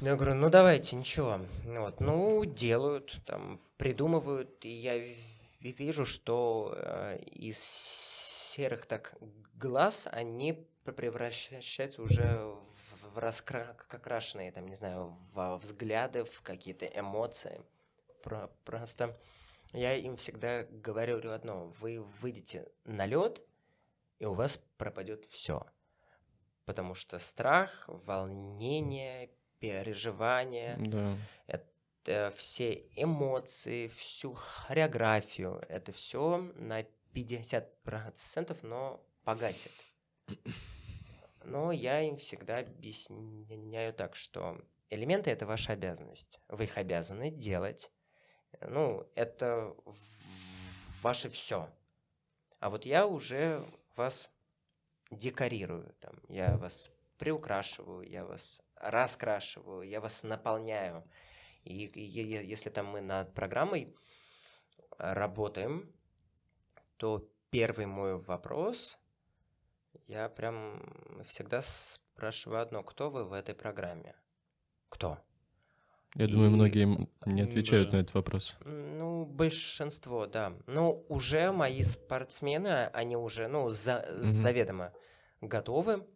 S3: Я говорю, ну давайте, ничего. Вот, ну, делают, там, придумывают, и я ви- вижу, что э, из серых так глаз они пр- превращаются уже в, в раскрашенные, там, не знаю, во взгляды, в какие-то эмоции. Про- просто я им всегда говорю одно, вы выйдете на лед, и у вас пропадет все. Потому что страх, волнение, переживания,
S2: Да.
S3: это все эмоции, всю хореографию, это все на 50%, но погасит. Но я им всегда объясняю так, что элементы это ваша обязанность. Вы их обязаны делать. Ну, это ваше все. А вот я уже вас декорирую. Там, я вас приукрашиваю, я вас раскрашиваю, я вас наполняю. И, и е- если там мы над программой а, работаем, то первый мой вопрос, я прям всегда спрашиваю одно, кто вы в этой программе? Кто?
S2: Я думаю,
S3: И-
S2: многие м- не отвечают
S1: да.
S2: на этот вопрос.
S3: Ну, большинство, да. Ну, уже мои спортсмены, они уже, ну, за- заведомо готовы.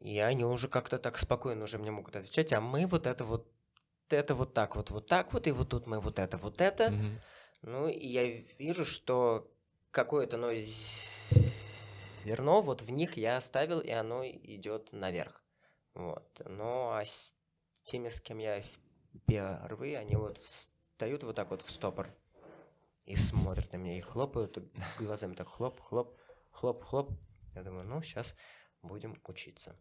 S3: И они уже как-то так спокойно уже мне могут отвечать, а мы вот это вот, это вот так вот, вот так вот, и вот тут мы вот это, вот это.
S2: Мгм.
S3: Ну, и я вижу, что какое-то оно зерно вот в них я оставил, и оно идет наверх. Вот. Ну, а с теми, с кем я впервые, они вот встают вот так вот в стопор и смотрят на меня, и хлопают глазами так хлоп, хлоп, хлоп, хлоп. Я думаю, ну, сейчас будем учиться.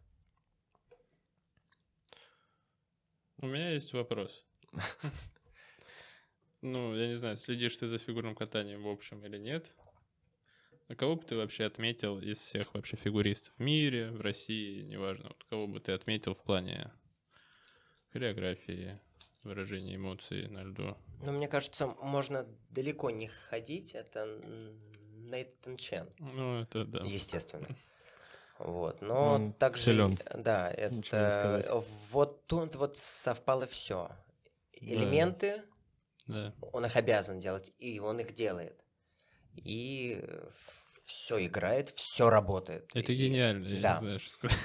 S1: У меня есть вопрос. Ну, я не знаю, следишь ты за фигурным катанием в общем или нет? А кого бы ты вообще отметил из всех вообще фигуристов в мире, в России, неважно, вот кого бы ты отметил в плане хореографии, выражения эмоций на льду?
S3: Но мне кажется, можно далеко не ходить. Это Нейтан Чен,
S1: Ну, это да.
S3: естественно. Вот, но
S2: Он
S3: также,
S2: силен.
S3: да, это вот тут вот совпало все. Элементы,
S1: Да.
S3: он их обязан делать, и он их делает. И все играет, все работает.
S1: Это
S3: И-
S1: гениально, я
S3: да.
S1: не знаю, что сказать.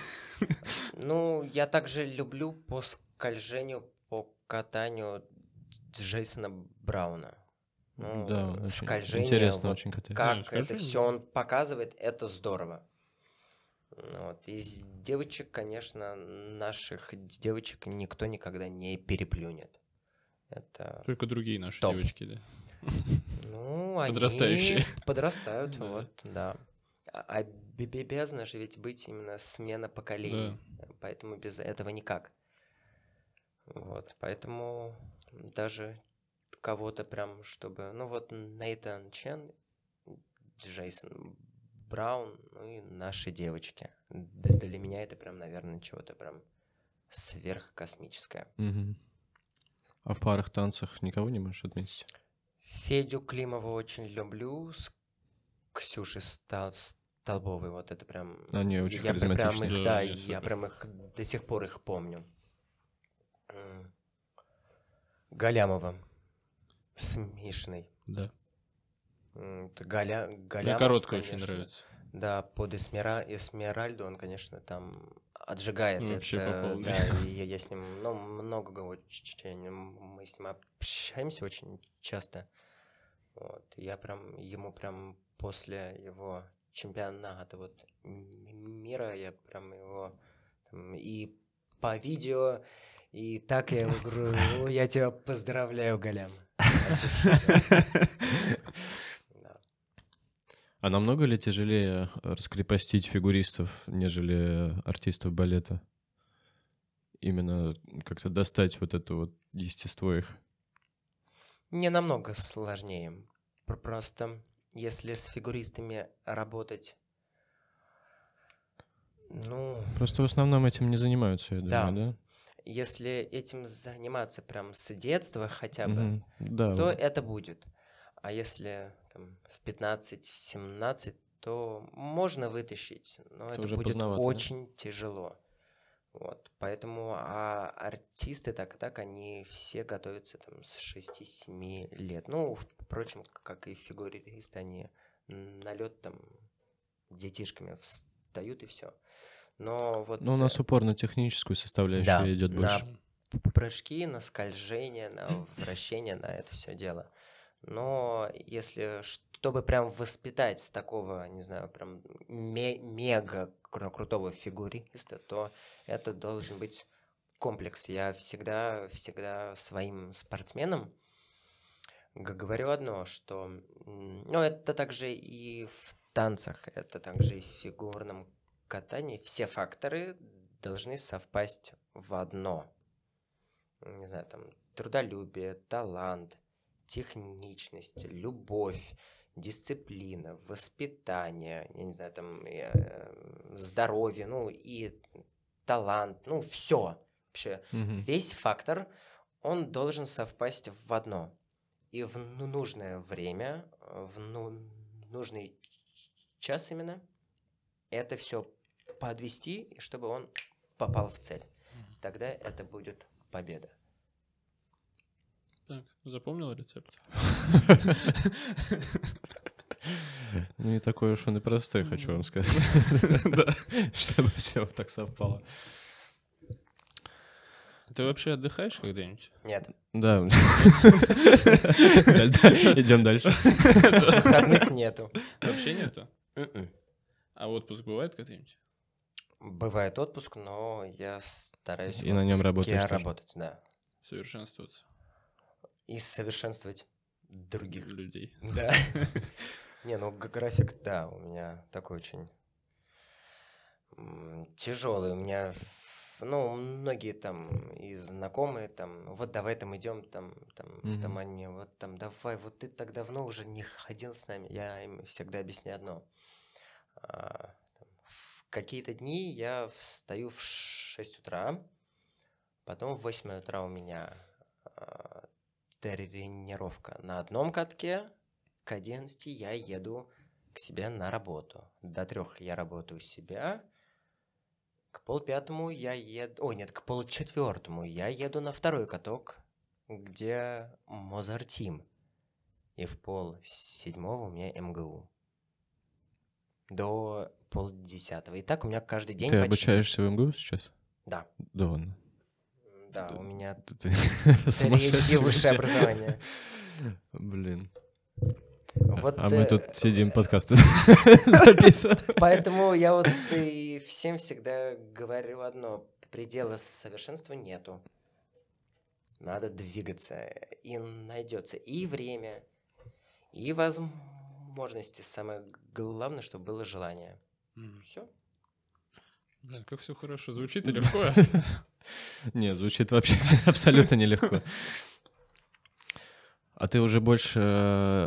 S3: Ну, я также люблю по скольжению, по катанию Джейсона Брауна. Ну,
S2: Да,
S3: скольжение,
S2: интересно
S3: вот
S2: очень катается.
S3: Как это
S1: скольжение.
S3: все он показывает, это здорово. Ну Вот. Из девочек, конечно, наших девочек никто никогда не переплюнет. Это,
S1: Только другие наши
S3: Топ.
S1: девочки, да.
S3: ну, они
S1: Подрастающие.
S3: подрастают,
S1: Да.
S3: вот, да. А а бездна же ведь быть именно смена поколений. Поэтому без этого никак. Вот, поэтому даже кого-то прям, чтобы... Ну вот Нейтан Чен, Джейсон Браун, ну и наши девочки. Д- Для меня это прям, наверное, чего-то прям сверхкосмическое.
S2: Мгм. А в парах танцах никого не можешь отметить?
S3: Федю Климова очень люблю, с Ксюшей Стал- Столбовой, вот это прям...
S2: Они очень
S3: я прям их,
S1: Да,
S3: да, я
S1: супер.
S3: прям их до сих пор их помню. М. Галямова. Смешной.
S1: Да.
S3: Галя...
S1: Мне
S3: Галямов,
S1: короткая очень нравится.
S3: Да, под Эсмера... Эсмеральду он, конечно, там отжигает.
S1: Ну, Вообще
S3: это, да, и я, я с ним, ну, много говорю, мы с ним общаемся очень часто. Вот, я прям, ему прям после его чемпионата вот мира, я прям его там, и по видео, и так я его говорю, «О, я тебя поздравляю, Галям. Да.
S2: А намного ли тяжелее раскрепостить фигуристов, нежели артистов балета? Именно как-то достать вот это вот естество их.
S3: Не намного сложнее. Пр- Просто если с фигуристами работать, ну,
S2: Просто в основном этим не занимаются, я
S3: Да.
S2: думаю, да?
S3: Если этим заниматься прям с детства хотя бы,
S2: Мгм. Да.
S3: то
S2: вот.
S3: это будет. А если там, в 15-17, то можно вытащить, но это
S2: уже
S3: будет
S2: поздновато, да?
S3: очень тяжело. Вот, поэтому а артисты так и так, они все готовятся там с 6-7 лет. Ну, впрочем, как и фигуристы, они на лед там детишками встают и все. Но вот
S2: Но Ну, у нас
S3: э,
S2: упор на техническую составляющую
S3: Да,
S2: идет
S3: на
S2: больше.
S3: п- прыжки, на скольжение, на вращение, на это все дело. Но если чтобы прям воспитать с такого, не знаю, прям ме- мега кру- крутого фигуриста, то это должен быть комплекс. Я всегда, всегда своим спортсменам говорю одно, что, ну, это также и в танцах, это также и в фигурном катании. Все факторы должны совпасть в одно. Не знаю, там, трудолюбие, талант, техничность, любовь, дисциплина, воспитание, я не знаю, там, э, здоровье, ну, и талант, ну, все. Вообще,
S2: Мгм.
S3: весь фактор, он должен совпасть в одно. И в ну- нужное время, э, в ну- нужный час именно, это все подвести, чтобы он попал в цель. Тогда это будет победа.
S1: Так, запомнил рецепт?
S2: Ну, не такой уж он и простой, хочу вам сказать. Чтобы все так совпало.
S1: Ты вообще отдыхаешь когда-нибудь?
S3: Нет,
S2: Да. Идем дальше.
S3: выходных нету.
S1: Вообще нету? А отпуск бывает когда-нибудь?
S3: Бывает отпуск, но я стараюсь
S2: И на
S3: отпуске
S2: работаешь тоже?
S3: работать, да.
S1: Совершенствоваться
S3: И совершенствовать других.
S1: людей.
S3: Да. Не, ну график, да, у меня такой очень тяжелый. У меня, ну, многие там и знакомые там, вот давай там идем, там, там, там
S2: Мгм.
S3: они, вот там, давай, вот ты так давно уже не ходил с нами. Я им всегда объясняю одно. А, там, в какие-то дни я встаю в 6 утра, потом в 8 утра у меня а, тренировка на одном катке, к 11 я еду к себе на работу. До трех я работаю у себя. К полпятому я еду... Ой, нет, к полчетвертому я еду на второй каток, где Мозартим. И в пол седьмого у меня МГУ. До полдесятого. И так у меня каждый день
S2: Ты
S3: почти.
S2: обучаешься в МГУ сейчас?
S3: Да.
S2: Да ладно.
S3: Да, у меня третье высшее образование.
S2: Блин.
S3: Вот,
S2: А мы
S3: э,
S2: тут сидим, подкасты записываем.
S3: Поэтому я вот и всем всегда говорю одно. Предела совершенства нету. Надо двигаться. И найдется и время, и возможности. Самое главное, чтобы было желание. Все.
S1: Бля, как все хорошо звучит и легко.
S2: Не, звучит вообще абсолютно нелегко. А ты уже больше...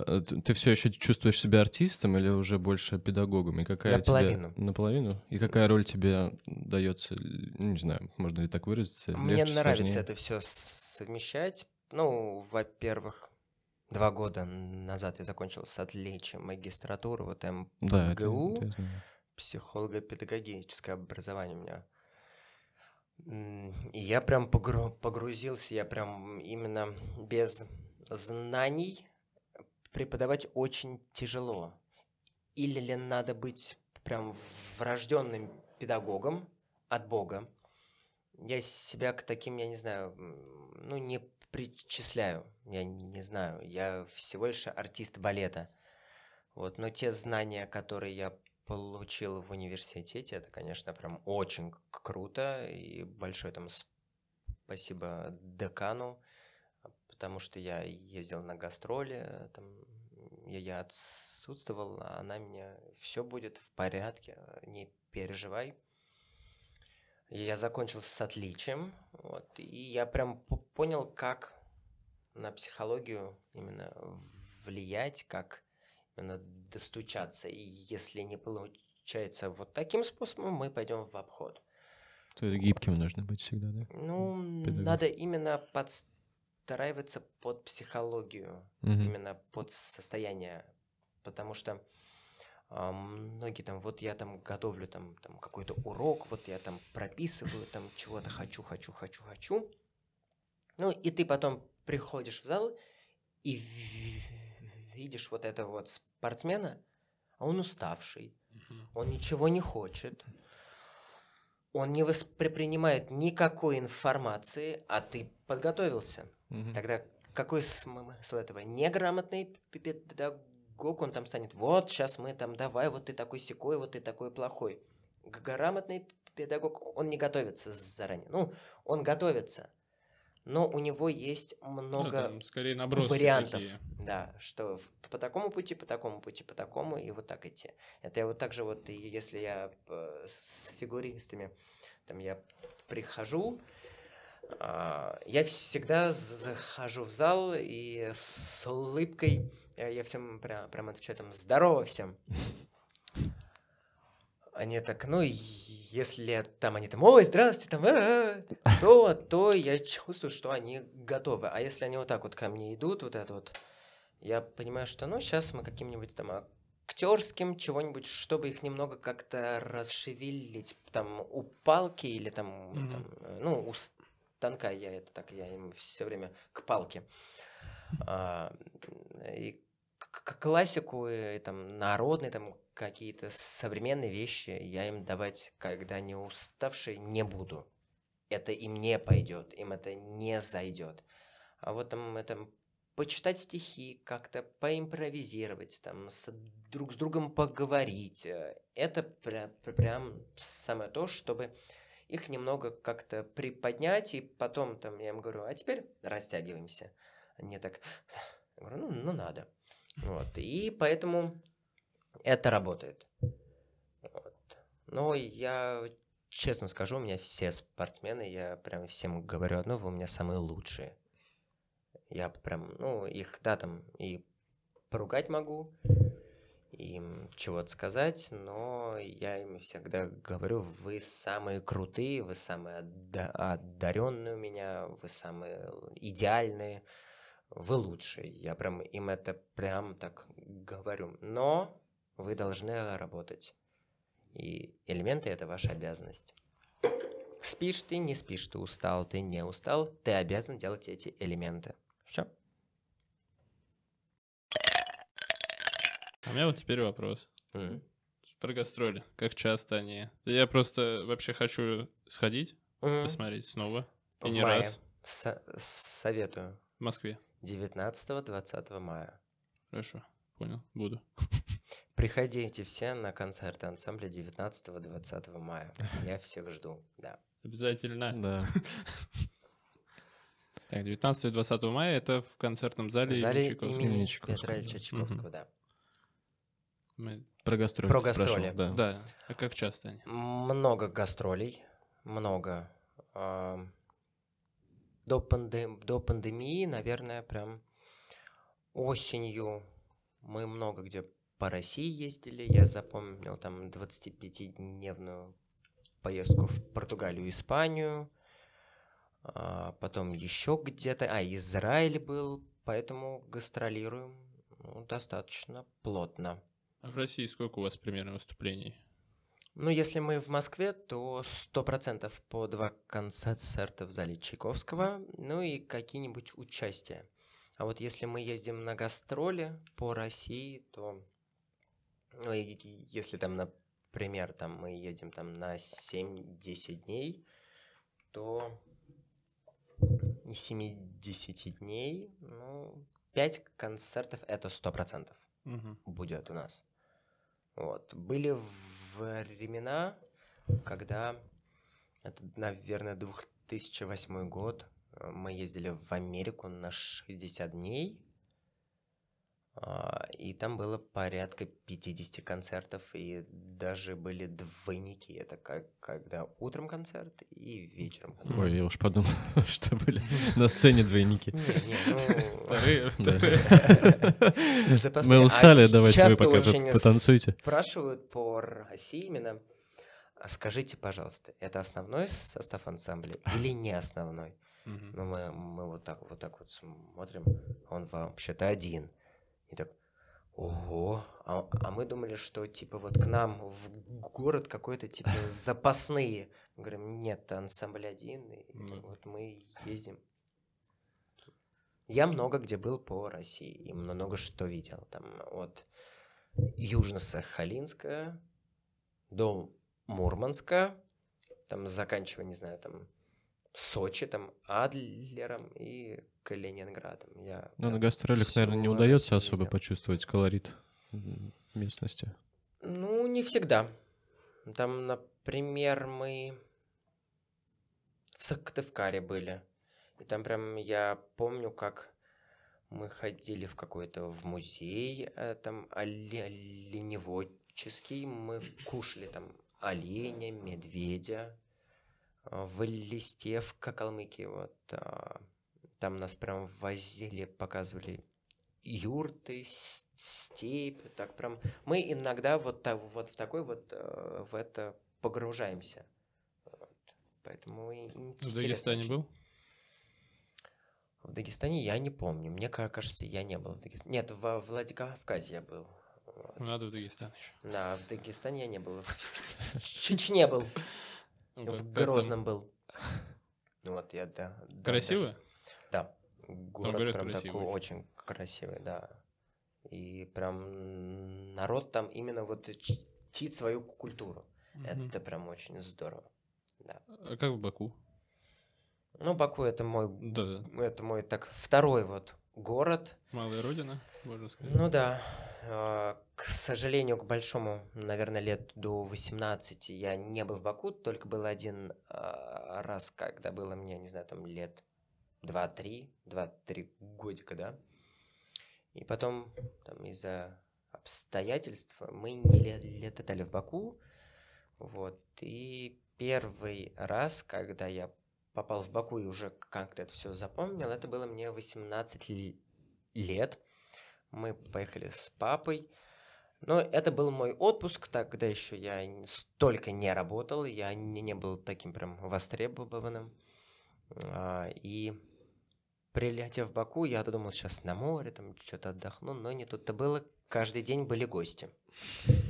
S2: э, Ты все еще чувствуешь себя артистом или уже больше педагогом? И какая тебе-
S3: Наполовину.
S2: Наполовину? И какая роль тебе дается? л- Не знаю, можно ли так выразиться?
S3: Мне
S2: легче,
S3: нравится
S2: сложнее?
S3: это все совмещать. Ну, во-первых, два года назад я закончил с отличием магистратуру, вот
S2: Да, это-
S3: МГУ.
S2: это
S3: психолого-педагогическое образование у меня. И я прям погру- погрузился, я прям именно без знаний преподавать очень тяжело. Или ли надо быть прям врожденным педагогом от Бога. Я себя к таким, я не знаю, ну, не причисляю, я не знаю. Я всего лишь артист балета. Вот, но те знания, которые я получил в университете, это, конечно, прям очень круто, и большое там спасибо декану, потому что я ездил на гастроли, там, я, я отсутствовал, а она меня, все будет в порядке, не переживай. Я закончил с отличием, вот, и я прям понял, как на психологию именно влиять, как именно достучаться. И если не получается вот таким способом, мы пойдем в обход.
S2: То есть гибким нужно быть всегда, да?
S3: Ну,
S2: Педагог.
S3: надо именно подстраиваться под психологию,
S2: Мгм.
S3: именно под состояние. Потому что многие там, вот я там готовлю там, там какой-то урок, вот я там прописываю, там чего-то хочу, хочу, хочу, хочу. Ну, и ты потом приходишь в зал и видишь вот этого вот спортсмена, а он уставший, он ничего не хочет, он не воспринимает никакой информации, а ты подготовился. Тогда какой смысл этого? Неграмотный п- педагог, он там станет, вот сейчас мы там, давай, вот ты такой секой, вот ты такой плохой. Грамотный педагог, он не готовится заранее. Ну, он готовится, но у него есть
S1: Ну,
S3: много
S1: там скорее
S3: вариантов.
S1: такие.
S3: Да, что по такому пути, по такому пути, по такому, и вот так идти. Это я вот так же вот, если я э, с фигуристами, там я прихожу, а, я всегда захожу в зал и с улыбкой, я, я всем прям, прям отвечаю, там, здорово всем. Они так, ну, если там они там, ой, здравствуйте, там, «А-а-а», то, то я чувствую, что они готовы. А если они вот так вот ко мне идут, вот это вот, я понимаю, что, ну, сейчас мы каким-нибудь там актерским чего-нибудь, чтобы их немного как-то расшевелить, там, у палки или там,
S1: Мгм.
S3: там, э, ну, у станка я это так, я им все время к палке. А, и к- классику, и, там, народные, там, какие-то современные вещи я им давать, когда они уставшие, не буду. Это им не пойдет, им это не зайдет. А вот там, это, почитать стихи, как-то поимпровизировать, там, с, друг с другом поговорить, э, это пря- пр- прям самое то, чтобы их немного как-то приподнять, и потом там я им говорю, а теперь растягиваемся. Они так, я говорю, ну, ну надо. Вот. И поэтому это работает. Вот. Но я честно скажу, у меня все спортсмены, я прям всем говорю одно, вы у меня самые лучшие. Я прям, ну, их, да, там и поругать могу, им чего-то сказать, но я им всегда говорю, вы самые крутые, вы самые одаренные у меня, вы самые идеальные, вы лучшие. Я прям им это прям так говорю. Но вы должны работать. И элементы — это ваша обязанность. Спишь ты, не спишь, ты устал, ты не устал, ты обязан делать эти элементы. Все.
S1: У меня вот теперь вопрос. Про гастроли. Как часто они? Я просто вообще хочу сходить, посмотреть снова. И
S3: В
S1: не
S3: мае.
S1: раз.
S3: Со- советую.
S1: В Москве.
S3: 19-20 мая.
S1: Хорошо, понял, буду.
S3: Приходите все на концерт ансамбля 19-20 мая. Я всех жду, да.
S1: Обязательно.
S2: Да.
S1: Так, 19 и 20 мая это в концертном зале,
S3: В
S1: имени
S3: зале
S1: Чайковского.
S3: имени
S2: Имени Чайковского,
S3: Петра
S2: да.
S3: Ильича Чайковского, да.
S1: Мы-
S2: Про гастроли
S3: Про
S2: спрашивал,
S3: гастроли.
S2: да.
S1: Да. А как часто они?
S3: Много гастролей, много. До, панде- до пандемии, наверное, прям осенью мы много где по России ездили. Я запомнил там 25-дневную поездку в Португалию, Испанию. А, потом еще где-то... А, Израиль был, поэтому гастролируем ну, достаточно плотно.
S1: А в России сколько у вас примерно выступлений?
S3: Ну, если мы в Москве, то сто процентов по два концерта в зале Чайковского, ну и какие-нибудь участия. А вот если мы ездим на гастроли по России, то, ну, и- если там, например, там мы едем там на 7-10 дней, то из 70 дней, ну, 5 концертов это сто процентов
S1: Мгм.
S3: будет у нас. Вот. Были времена, когда, это, наверное, 2008 год, э, мы ездили в Америку на 60 дней, и там было порядка 50 концертов, и даже были двойники. Это как, когда утром концерт и вечером концерт.
S2: Ой, я уж подумал, что были на сцене двойники.
S3: Ну...
S2: Мы
S3: А
S2: устали, давайте вы пока потанцуйте.
S3: Спрашивают по России именно. «А Скажите, пожалуйста, это основной состав ансамбля или не основной? Ну, мы, мы вот так вот так вот смотрим, он вообще-то один. И так, ого, а, а мы думали, что типа вот к нам в город какой-то типа запасные. Мы говорим, нет, ансамбль один, и
S1: Ну.
S3: вот мы ездим. Я много где был по России и много что видел. Там от Южно-Сахалинска до Мурманска, там заканчивая, не знаю, там Сочи, там Адлером и Калининградом. Я
S2: Ну, на гастролях, наверное, не удается
S3: Россию
S2: особо почувствовать колорит местности.
S3: Ну, не всегда. Там, например, мы в Сыктывкаре были. И там прям я помню, как мы ходили в какой-то в музей, э, там оле- оленеводческий, мы кушали там оленя, медведя, в листе в Калмыкии, вот, а, там нас прям возили, показывали юрты, степь, так прям мы иногда вот, та- вот в такой вот э, в это погружаемся. Вот. Поэтому
S1: В Дагестане
S3: очень.
S1: был?
S3: В Дагестане я не помню. Мне ка- кажется, я не был в Дагестане. Нет, во Владикавказе я был. Вот.
S1: Надо в Дагестан еще.
S3: Да, в Дагестане я не был. В Чечне был.
S1: Ну, как-
S3: В? Грозном был. Ну Вот я, да. да,
S1: Красиво?
S3: Да. Город
S1: говорят,
S3: прям
S1: красивый
S3: такой
S1: очень.
S3: красивый, да. И прям народ там именно вот чтит свою культуру. Это прям очень здорово.
S1: А как в Баку?
S3: Ну, Баку это мой,
S1: Да,
S3: это мой так второй вот город.
S1: малая родина, можно сказать.
S3: Ну да, к сожалению, к большому, наверное, лет до 18 я не был в Баку, только был один а, раз, когда было мне, не знаю, там лет 2-3, 2-3 годика, да. И потом там из-за обстоятельств мы не ле- летали в Баку, вот. И первый раз, когда я попал в Баку и уже как-то это все запомнил, это было мне 18 л- лет. Мы поехали с папой. Но это был мой отпуск, тогда еще я столько не работал, я не, не был таким прям востребованным. А, И прилетев в Баку, я думал, сейчас на море, там что-то отдохну, но не тут-то было. Каждый день были гости.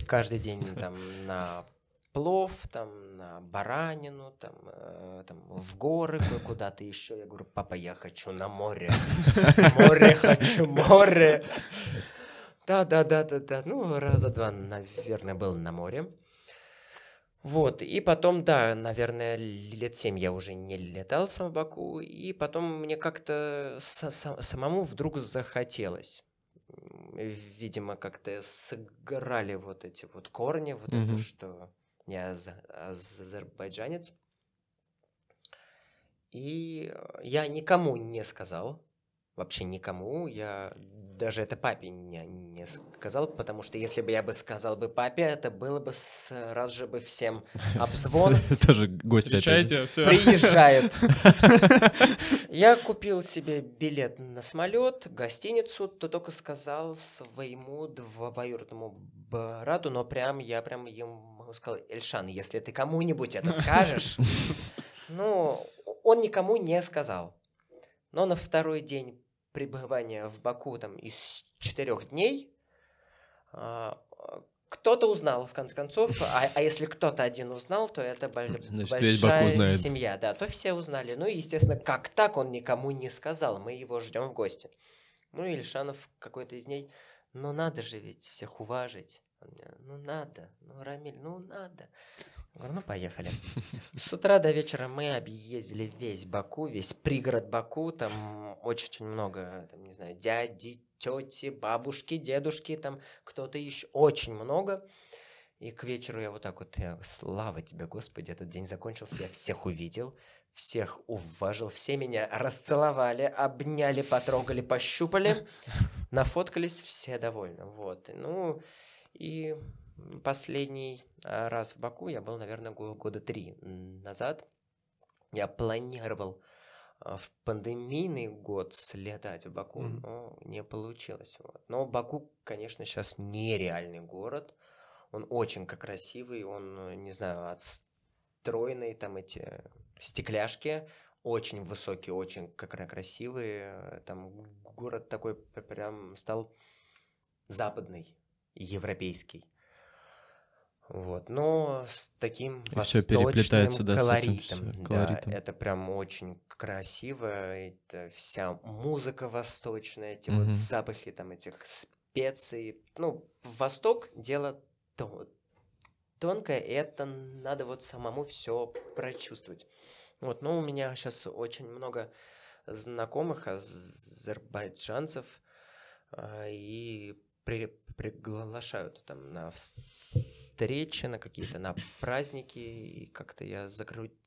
S3: Каждый день там на плов, там на баранину, там, э, там в горы, ку- куда-то еще. Я говорю, папа, я хочу на море. Море хочу, море. Да, да, да, да, да. Ну, раза два, наверное, был на море. Вот, и потом, да, наверное, лет семь я уже не летал сам в Баку, и потом мне как-то са- са- самому вдруг захотелось. Видимо, как-то сыграли вот эти вот корни, вот это,
S2: Мгм.
S3: Что я аза- азербайджанец. И э, я никому не сказал, вообще никому, я даже это папе не, не сказал, потому что если бы я бы сказал бы папе, это было бы сразу же бы всем обзвон,
S2: Тоже гости опять.
S1: Встречайте, все.
S3: приезжает. Я купил себе билет на самолет, гостиницу, то только сказал своему двоюродному брату, но прям я прям ему сказал, Эльшан, если ты кому-нибудь это скажешь, ну, он никому не сказал. Но на второй день пребывания в Баку там из четырех дней а, кто-то узнал, в конце концов, а, а если кто-то один узнал, то это
S2: Значит,
S3: большая семья, да, то все узнали. Ну и, естественно, как так он никому не сказал, мы его ждем в гости. Ну и Ильшанов какой-то из дней, ну надо же ведь всех уважить. Он мне, Ну надо, ну Рамиль, ну надо. Я говорю, ну поехали. С утра до вечера мы объездили весь Баку, весь пригород Баку, там очень много, там, не знаю, дяди, тети, бабушки, дедушки, там кто-то еще, очень много. И к вечеру я вот так вот, я, слава тебе, Господи, этот день закончился, я всех увидел, всех уважил, все меня расцеловали, обняли, потрогали, пощупали, нафоткались, все довольны, вот. Ну, и последний а, раз в Баку я был, наверное, го- года три назад. Я планировал а, в пандемийный год слетать в Баку,
S1: Мгм.
S3: но не получилось. Вот. Но Баку, конечно, сейчас нереальный город. Он очень как красивый, он, э, не знаю, отстроенный, там эти стекляшки очень высокие, очень как красивые. Там город такой прям стал западный, европейский. Вот, но с таким
S2: И всё переплетается, да, с этим всё
S3: колоритом.
S2: колоритом.
S3: Да, это прям очень красиво. Это вся музыка восточная, эти
S2: Мгм.
S3: вот запахи там этих специй. Ну, Восток дело то- тонкое, и это надо вот самому все прочувствовать. Вот, но у меня сейчас очень много знакомых азербайджанцев, а, и при- приглашают там на встречи, на какие-то на праздники, и как-то я закрутился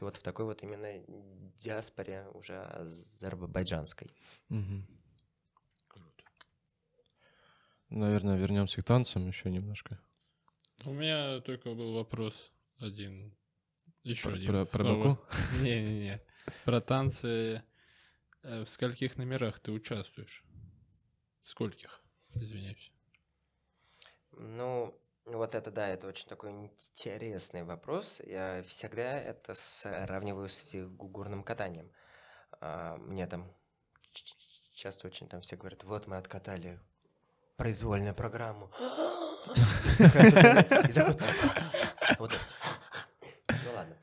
S3: вот в такой вот именно диаспоре уже азербайджанской.
S2: Мгм. Наверное, вернемся к танцам еще немножко.
S1: У меня только был вопрос один. Еще
S2: Про-
S1: один.
S2: про- про. Баку?
S1: Не-не-не. Про танцы. Э, В скольких номерах ты участвуешь? Скольких? Извиняюсь.
S3: Ну, вот это да, это очень такой интересный вопрос. Я всегда это сравниваю с фигурным катанием. А, Мне там часто очень там все говорят, вот мы откатали произвольную программу. Ну ладно.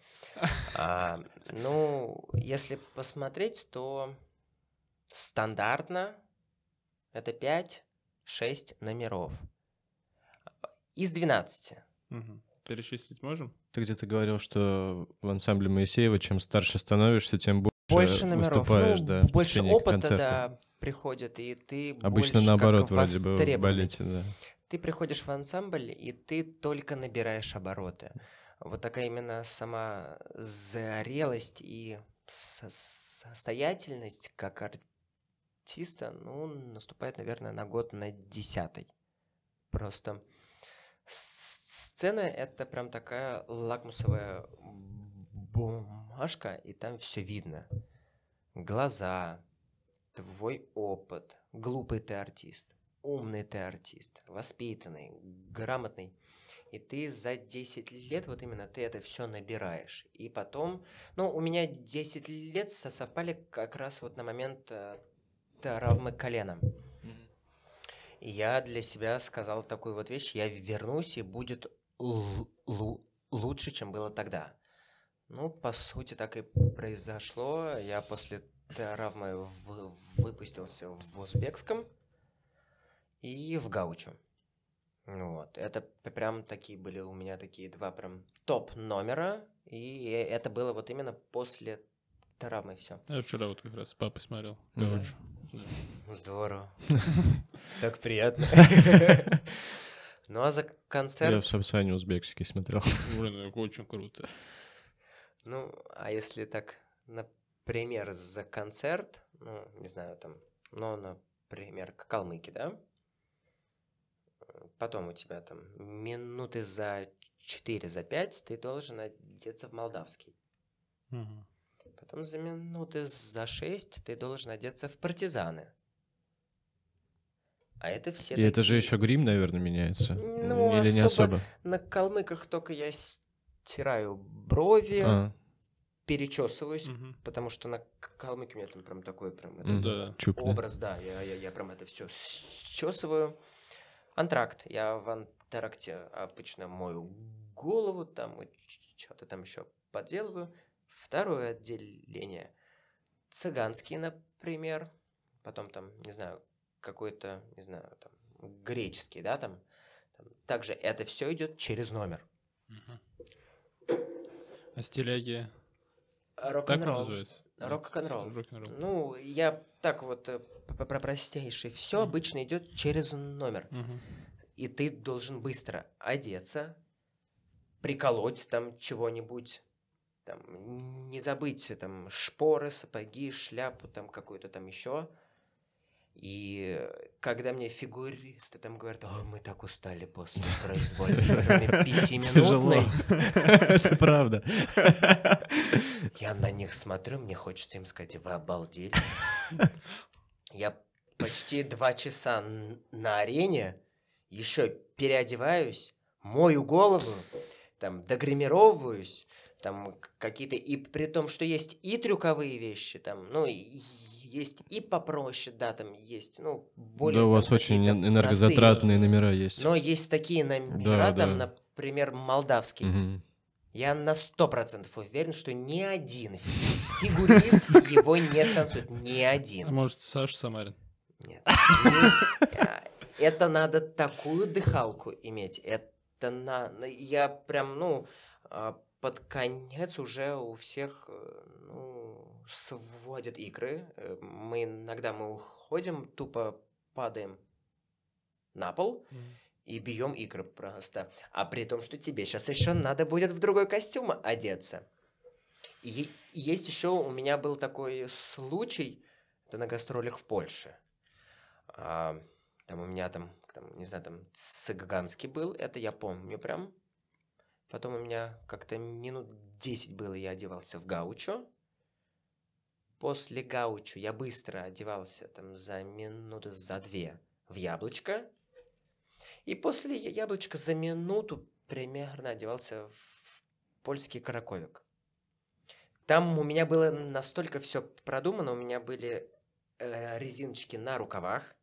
S3: А, Ну, если посмотреть, то стандартно Это 5-6 номеров. Из 12.
S1: Мгм. Перечислить можем?
S2: Ты где-то говорил, что в ансамбле Моисеева чем старше становишься, тем больше,
S3: Больше номеров.
S2: выступаешь,
S3: ну,
S2: да,
S3: больше опыта,
S2: концерта.
S3: да, приходит, и ты
S2: Обычно
S3: больше
S2: наоборот,
S3: как
S2: вроде бы, в балете, да.
S3: Ты приходишь в ансамбль, и ты только набираешь обороты. Вот такая именно сама зрелость и со- состоятельность как артиста, ну, наступает, наверное, на год на десятый. Просто сцена — это прям такая лакмусовая бумажка, и там все видно. Глаза, твой опыт, глупый ты артист, умный ты артист, воспитанный, грамотный. И ты за 10 лет, вот именно ты это все набираешь. И потом, ну, у меня 10 лет со- совпали как раз вот на момент э, травмы колена. И я для себя сказал такую вот вещь, я вернусь и будет лучше, чем было тогда. Ну, по сути, так и произошло. Я после травмы вы- выпустился в узбекском и в гаучу. Вот. Это прям такие были у меня такие два прям топ номера. И это было вот именно после травмы все.
S1: Я вчера вот как раз с папой смотрел.
S2: Мгм.
S3: Здорово. Так приятно. Ну а за
S2: Я
S3: концерт,
S2: в Сапсане узбекский смотрел.
S1: Блин, это очень круто.
S3: ну, а если так, например, за концерт, ну, не знаю, там, ну, например, к Калмыке, да? Потом у тебя там минуты за 4, за 5 ты должен одеться в молдавский.
S1: Мгм.
S3: Потом за минуты за 6 ты должен одеться в партизаны. А это все
S2: И это же
S3: такие-
S2: еще грим, наверное, меняется.
S3: Ну,
S2: Или не
S3: особо-
S2: особо?
S3: На калмыках только я стираю брови,
S2: А,
S3: перечесываюсь,
S1: Мгм.
S3: потому что на калмыке у меня там прям такой прям это
S2: мгм.
S1: Да.
S2: Чуп, да.
S3: образ, да, я, я, я прям это все счесываю. Антракт. Я в антракте обычно мою голову, там что-то там еще поделываю. Второе отделение. Цыганский, например. Потом там, не знаю, какой-то, не знаю, там, греческий, да, там. Там Также это все идет через номер.
S1: А стиляги так называется?
S3: Рок-н-ролл. Ну, я так вот э, про простейший. Все
S1: Мгм.
S3: обычно идет через номер.
S1: Мгм.
S3: И ты должен быстро одеться, приколоть там чего-нибудь, там, не забыть там шпоры, сапоги, шляпу, там какую-то там еще. И когда мне фигуристы там говорят, ой, мы так устали после программе пятиминутной,
S2: Это правда.
S3: я на них смотрю, мне хочется им сказать, вы обалдели. Я почти два часа на арене, еще переодеваюсь, мою голову, там, догримировываюсь, там какие-то, и при том, что есть и трюковые вещи, там, ну, и есть и попроще, да, там есть, ну, более...
S2: Да, у
S3: там
S2: вас очень
S3: какие-то
S2: эн- энергозатратные номера есть.
S3: простые. Но есть такие номера,
S2: Да,
S3: там,
S2: да.
S3: например, молдавский.
S2: Мгм.
S3: Я на сто процентов уверен, что ни один фигурист его не станцует. Ни
S1: А
S3: один.
S1: может, Саша Самарин?
S3: Нет. А, Это надо такую дыхалку иметь. Это на... на- Я прям, ну, а, под конец уже у всех, э, ну, сводят икры. Э, Мы иногда мы уходим, тупо падаем на пол, и бьем икры просто. А при том, что тебе сейчас еще надо будет в другой костюм одеться. И есть еще у меня был такой случай, это на гастролях в Польше. А, там у меня там, там, не знаю, там цыганский был, это я помню прям. Потом у меня как-то минут 10 было, я одевался в гаучо. После гаучо я быстро одевался там за минуты, за две в яблочко. И после яблочка за минуту примерно одевался в польский караковик. Там у меня было настолько все продумано, у меня были э, резиночки на рукавах.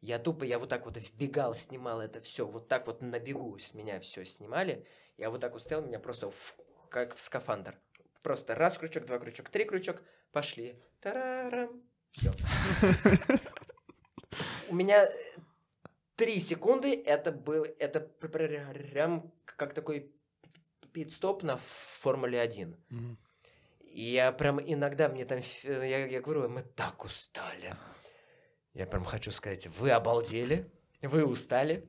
S3: Я тупо, я вот так вот вбегал, снимал это все, вот так вот на бегу с меня все снимали. Я вот так вот стоял, меня просто ф- как в скафандр. Просто раз крючок, два крючок, три крючок, пошли. Тарарам. Все. у меня э, три секунды, это был, это прям как такой пит-стоп на Формуле 1. И я прям иногда мне там, я, я говорю, мы так устали. Я прям хочу сказать, вы обалдели, вы устали.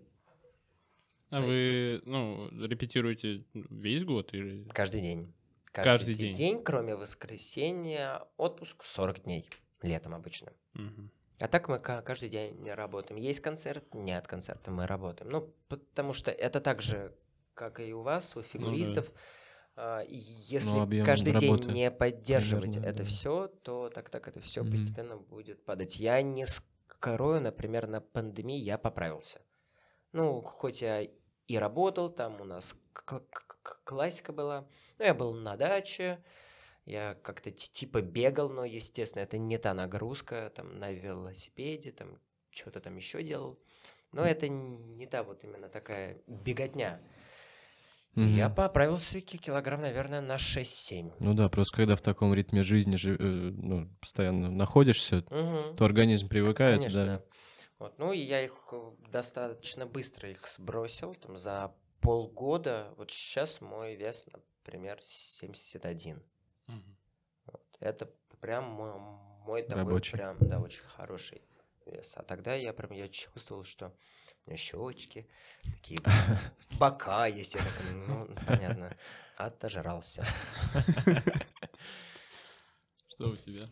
S1: А вы, ну, репетируете весь год или?
S3: Каждый день.
S1: Каждый, Каждый день.
S3: день, кроме воскресенья, отпуск 40 дней летом обычно.
S1: Угу.
S3: А так мы каждый день не работаем. Есть концерт, нет концерта, мы работаем. Ну, потому что это так же, как и у вас, у фигуристов. Ну, да. Если ну, каждый день не поддерживать примерно, это да. все, то так так это все mm постепенно будет падать. Я не скрою, например, на пандемии я поправился. Ну, хоть я и работал, там у нас классика была. Ну, я был на даче, я как-то типа бегал, но, естественно, это не та нагрузка, там, на велосипеде, там, что-то там еще делал. Но это не та вот именно такая беготня. Mm-hmm. Я поправился килограмм, наверное, на 6-7.
S2: Ну да, просто когда в таком ритме жизни жи- э, ну, постоянно находишься, mm-hmm. то организм привыкает.
S3: Конечно.
S2: Да.
S3: Вот. Ну, и я их э, достаточно быстро их сбросил, там, за полгода. Вот сейчас мой вес, например, 71. Угу. Вот. Это прям мой, мой такой
S2: Рабочий.
S3: прям, да, очень хороший вес. А тогда я прям, я чувствовал, что у меня щечки, такие бока есть. Я такой, ну, понятно, отожрался.
S1: Что у тебя?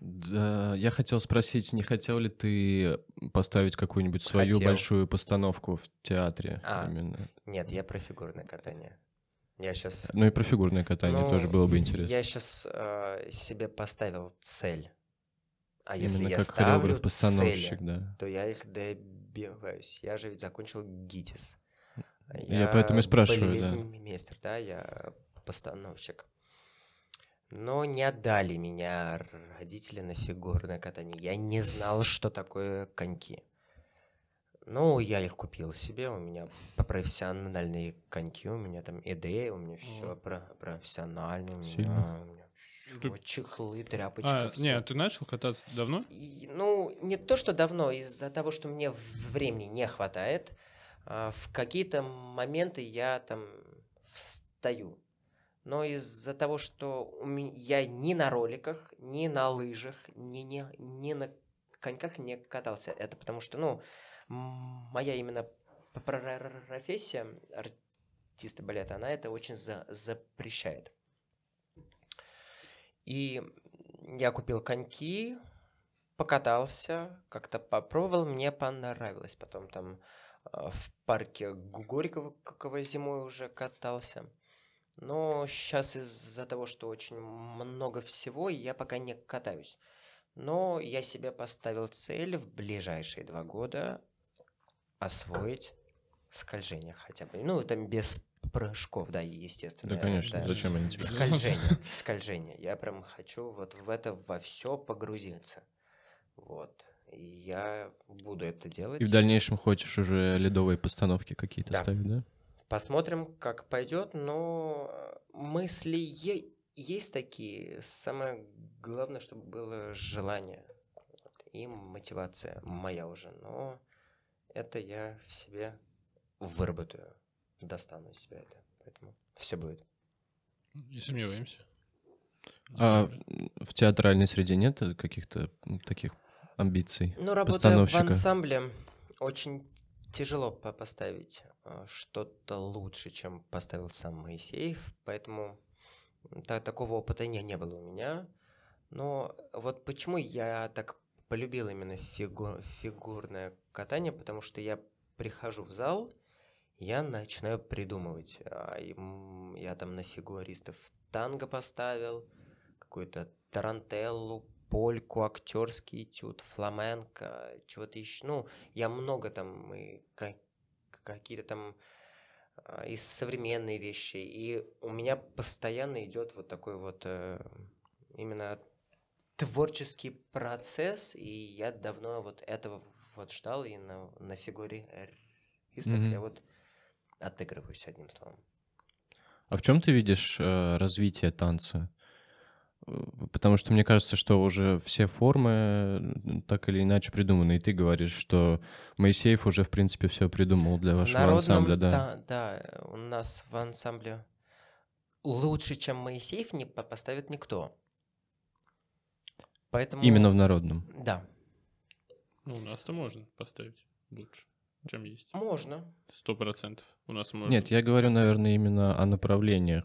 S2: Да, я хотел спросить, не хотел ли ты поставить какую-нибудь свою хотел. большую постановку в театре?
S3: А, именно? Нет, я про фигурное катание. Я сейчас...
S2: Ну и про фигурное катание ну, тоже было бы интересно.
S3: Я сейчас э, себе поставил цель. А
S2: Именно
S3: если
S2: я
S3: как ставлю
S2: постановщик,
S3: цели,
S2: да.
S3: то я их добиваюсь. Я же ведь закончил ГИТИС.
S2: Я, я поэтому и спрашиваю, да.
S3: Мистер, да, я постановщик. Но не отдали меня родители на фигурное катание. Я не знал, что такое коньки. Ну, я их купил себе, у меня профессиональные коньки, у меня там идея, у меня все про профессионально, у меня, у меня всё, чехлы, тряпочки.
S1: А, всё. не, ты начал кататься давно?
S3: И, ну, не то, что давно, из-за того, что мне времени не хватает, а, в какие-то моменты я там встаю но из-за того, что я ни на роликах, ни на лыжах, ни, ни, ни на коньках не катался. Это потому что, ну, моя именно профессия артиста балета, она это очень за запрещает. И я купил коньки, покатался, как-то попробовал, мне понравилось. Потом там а, в парке Горького зимой уже катался. Но сейчас из-за того, что очень много всего, я пока не катаюсь. Но я себе поставил цель в ближайшие два года освоить скольжение хотя бы. Ну, там без прыжков, да, естественно.
S2: Да, конечно, да. зачем они тебе?
S3: Скольжение, скольжение. Я прям хочу вот в это во все погрузиться. Вот. И я буду это делать.
S2: И в дальнейшем хочешь уже ледовые постановки какие-то да. ставить, да?
S3: Посмотрим, как пойдет, но мысли е- есть такие. Самое главное, чтобы было желание и мотивация моя уже. Но это я в себе выработаю, достану из себя это. Поэтому все будет.
S1: Не сомневаемся.
S2: А в театральной среде нет каких-то таких амбиций?
S3: Ну, работая в ансамбле, очень тяжело поставить а, что-то лучше, чем поставил сам Моисеев, поэтому та, такого опыта не, не было у меня. Но вот почему я так полюбил именно фигу, фигурное катание, потому что я прихожу в зал, я начинаю придумывать. А, я там на фигуристов танго поставил, какую-то тарантеллу, польку, актерский этюд, фламенко, чего-то еще. Ну, я много там и какие-то там а, и современные вещи. И у меня постоянно идет вот такой вот э, именно творческий процесс, и я давно вот этого вот ждал, и на, на фигуре ристов mm-hmm. я вот отыгрываюсь одним словом.
S2: А в чем ты видишь э, развитие танца? Потому что мне кажется, что уже все формы э, так или иначе придуманы. И ты говоришь, что Моисеев уже, в принципе, все придумал для вашего
S3: народном,
S2: ансамбля, да?
S3: да, да, у нас в ансамбле лучше, чем Моисеев, не по- поставит никто. Поэтому...
S2: Именно в народном.
S3: Да,
S1: Ну, у нас-то можно поставить лучше, чем есть.
S3: можно.
S1: Сто процентов. У нас можно.
S2: Нет, я говорю, наверное, именно о направлениях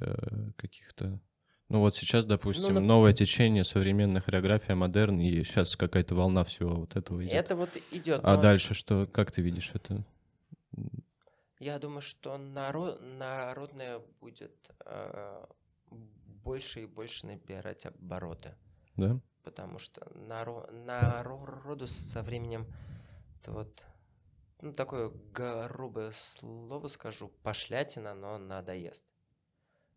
S2: э, каких-то. Ну вот сейчас, допустим,
S3: нап-
S2: новое течение, современная хореография, модерн, и сейчас какая-то волна всего вот этого идет.
S3: Это вот идет.
S2: А
S3: но
S2: дальше что? Как ты видишь это?
S3: Я думаю, что наро- народное будет э, больше и больше набирать обороты.
S2: Да?
S3: Потому что наро- народу со временем это вот ну, такое грубое слово скажу, пошлятина, но надоест.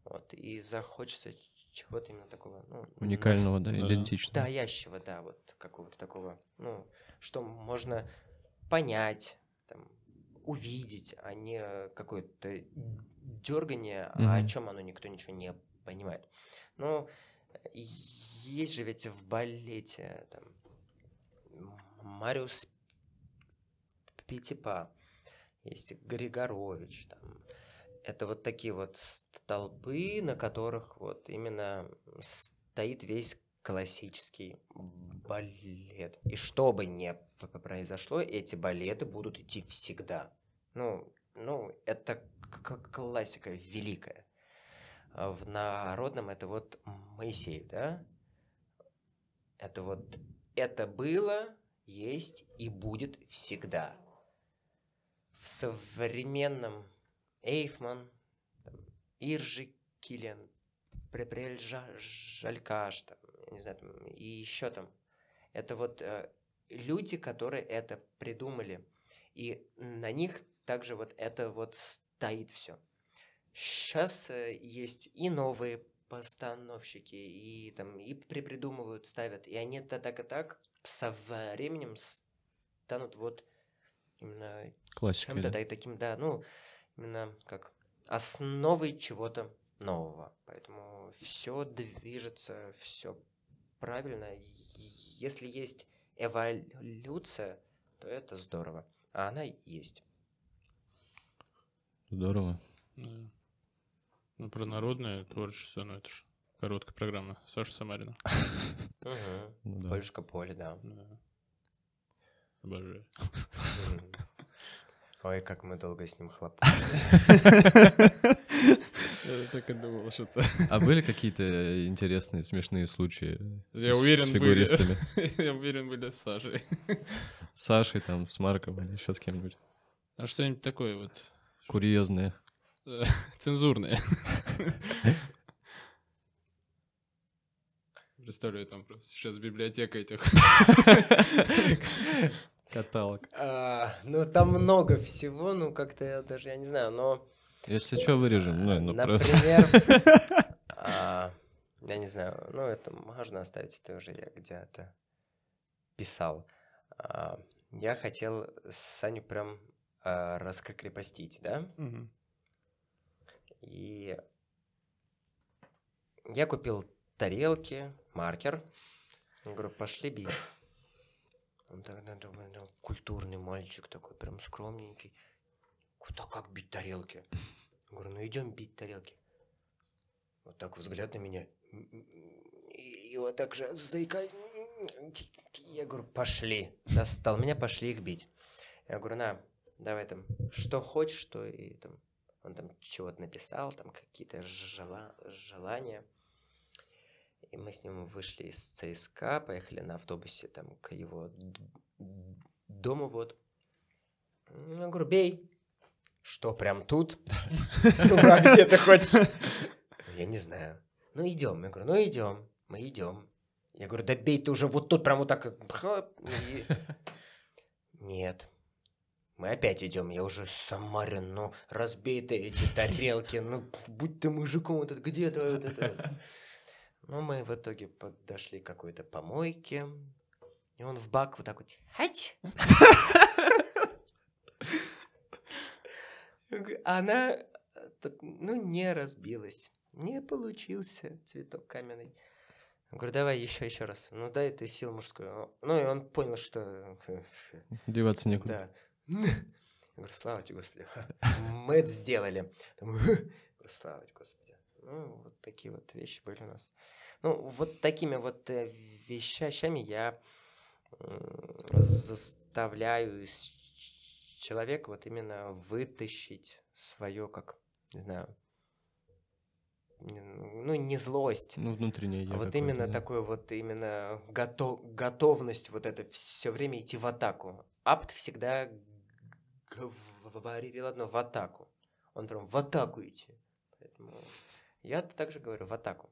S3: Вот, и захочется чего-то именно такого, ну,
S2: Уникального, да,
S1: да.
S2: идентичного.
S3: настоящего, да, вот какого-то такого, ну, что можно понять, там, увидеть, а не какое-то дергание, а о чем оно никто ничего не понимает. Ну, есть же ведь в балете там Мариус Пятипа, есть Григорович, там, это вот такие вот столбы, на которых вот именно стоит весь классический балет. И что бы ни произошло, эти балеты будут идти всегда. Ну, ну это к- к- классика великая. А в народном это вот Моисей, да? Это вот это было, есть и будет всегда. В современном Эйфман, там, Иржи Киллиан, Препрель Жа- Жалькаш, там, я не знаю, там, и еще там. Это вот э, люди, которые это придумали. И на них также вот это вот стоит все. Сейчас есть и новые постановщики, и там и припридумывают, ставят. И они то так и так со временем станут вот именно чем-то
S2: да?
S3: да, таким, да, ну, именно как основой чего-то нового. Поэтому все движется, все правильно. Если есть эволюция, то это здорово. А она есть.
S2: Здорово.
S1: Да. Ну, про народное творчество, ну, это же короткая программа. Саша Самарина.
S2: Ну.
S3: Польшка поле, да.
S1: Да. Обожаю.
S3: Ой, как мы долго с ним хлопали.
S1: Я так и думал, что то
S2: А были какие-то интересные, смешные случаи
S1: Я уверен,
S2: с
S1: были.
S2: фигуристами?
S1: Я уверен, были с Сашей.
S2: С Сашей, там, с Марком или еще с кем-нибудь?
S1: А что-нибудь такое вот
S2: Курьезные.
S1: э, цензурное. Представляю, там просто сейчас библиотека этих.
S2: Каталог.
S3: А, Ну, там много всего, ну, как-то я даже, я не знаю, но...
S2: Если что, вырежем. Ну, ну просто.
S3: Например, а, я не знаю, ну это можно оставить, это уже я где-то писал. А, Я хотел Саню прям а, раскрепостить, да? И я купил тарелки, маркер. Я говорю, пошли бить. Тогда ну, культурный мальчик такой, прям скромненький. Куда как бить тарелки? Говорю, ну идем бить тарелки. Вот так взгляд на меня. И, и вот так же заикаясь. Я говорю, пошли. Достал меня, пошли их бить. Я говорю, на, давай там, что хочешь, что и там. Он там чего-то написал, там какие-то жела- желания. И мы с ним вышли из ЦСКА, поехали на автобусе там к его дому вот. Я говорю, бей. Что, прям тут? Ну, а где ты хочешь? Я не знаю. Ну, идем. Я говорю, ну, идем. Мы идем. Я говорю, да бей ты уже вот тут, прям вот так. и- Нет. Мы опять идем. Я уже Самарин, ну, разбей ты эти тарелки. Ну, будь ты мужиком, вот это где-то вот это. Ну, мы в итоге подошли к какой-то помойке. И он в бак вот так вот, хать. Она, э, ну, не разбилась. Не получился цветок каменный. Я говорю, давай еще, еще раз. Ну, дай ты силу мужскую. Ну, и он понял, что...
S2: Деваться некуда.
S3: Да. Я говорю, слава тебе, Господи. Мы это сделали. Думаю, слава тебе, Господи. Ну, вот такие вот вещи были у нас. Ну, вот такими вот э, вещами я заставляю человека вот именно вытащить свое, как, не знаю, ну, не злость.
S2: Ну, внутреннее
S3: я. А вот именно да. такое вот, именно готов, готовность вот это все время идти в атаку. Апт всегда говорил одно, в атаку. Он прям в атаку идти. Поэтому я также говорю, в атаку.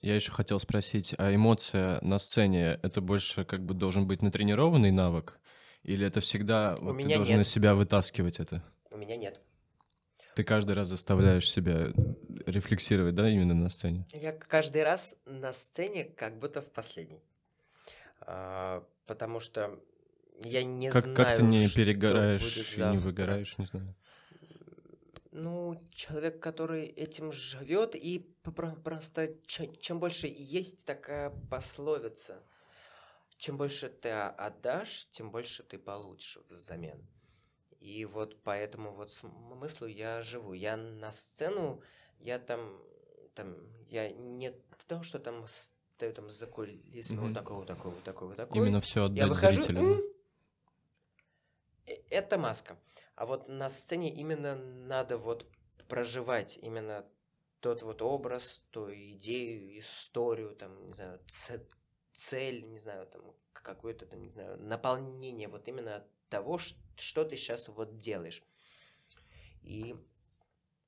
S2: Я еще хотел спросить, а эмоция на сцене это больше как бы должен быть натренированный навык? Или это всегда
S3: У
S2: вот,
S3: меня
S2: ты должен
S3: нет.
S2: из себя вытаскивать это?
S3: У меня нет.
S2: Ты каждый раз заставляешь себя рефлексировать, да, именно на сцене?
S3: Я каждый раз на сцене как будто в последний. А, потому что я не
S2: как,
S3: знаю,
S2: Как ты не перегораешь и не выгораешь, не знаю?
S3: Ну, человек, который этим живет, и просто чем больше есть такая пословица, чем больше ты отдашь, тем больше ты получишь взамен. И вот по этому вот смыслу я живу. Я на сцену, я там, там, я не то, что там стою там за кулисами, mm-hmm. вот такой, вот такой, вот такой, вот такой.
S2: Именно все отдать
S3: я выхожу,
S2: зрителю.
S3: Э, это маска. А вот на сцене именно надо вот проживать именно тот вот образ, ту идею, историю, там, не знаю, цель, не знаю, там, какое-то, там, не знаю, наполнение вот именно того, что ты сейчас вот делаешь. И,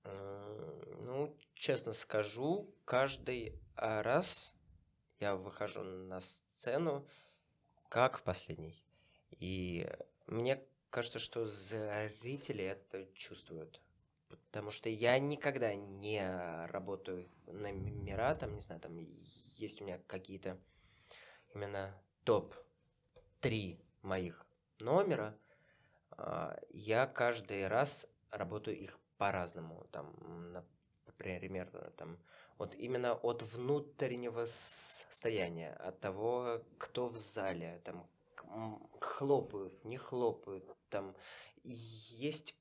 S3: ну, честно скажу, каждый раз я выхожу на сцену как в последний. И мне кажется, что зрители это чувствуют. Потому что я никогда не работаю на номера, там, не знаю, там есть у меня какие-то именно топ-3 моих номера. А, я каждый раз работаю их по-разному. Там, например, там, вот именно от внутреннего состояния, от того, кто в зале, там, хлопают, не хлопают, там есть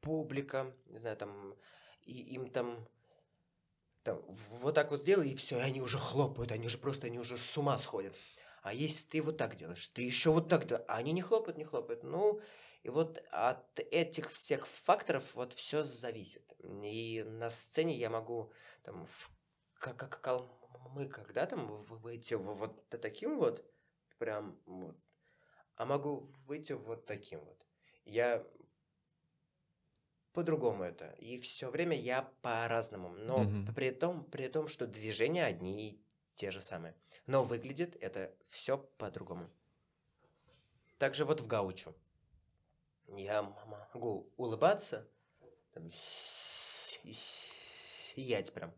S3: публика, не знаю, там, и им там, там вот так вот сделай, и все, и они уже хлопают, они уже просто, они уже с ума сходят. А если ты вот так делаешь, ты еще вот так, да, а они не хлопают, не хлопают. Ну, и вот от этих всех факторов вот все зависит. И на сцене я могу там, как, как мы когда там выйти вот таким вот, прям вот, а могу выйти вот таким вот. Я по-другому это. И все время я по-разному. Но mm-hmm. при, том, при том, что движения одни и те же самые. Но выглядит это все по-другому. Также вот в гаучу. Я могу улыбаться, там, сиять прям.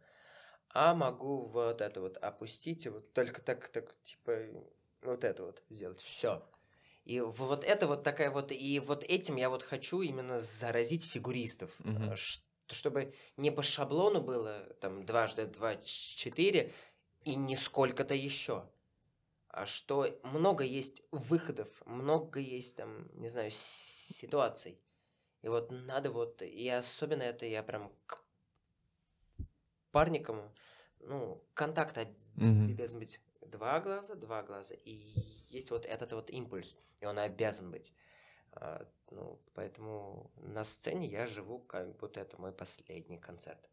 S3: А могу вот это вот опустить, и вот только так, так, типа, вот это вот сделать. Все. И вот это вот такая вот, и вот этим я вот хочу именно заразить фигуристов, угу. чтобы не по шаблону было там дважды два четыре и не сколько-то еще, а что много есть выходов, много есть там, не знаю, ситуаций. И вот надо вот, и особенно это я прям к парникам, ну, контакт обязан угу. быть два глаза, два глаза, и есть вот этот вот импульс, и он обязан быть. А, ну, поэтому на сцене я живу, как будто это мой последний концерт.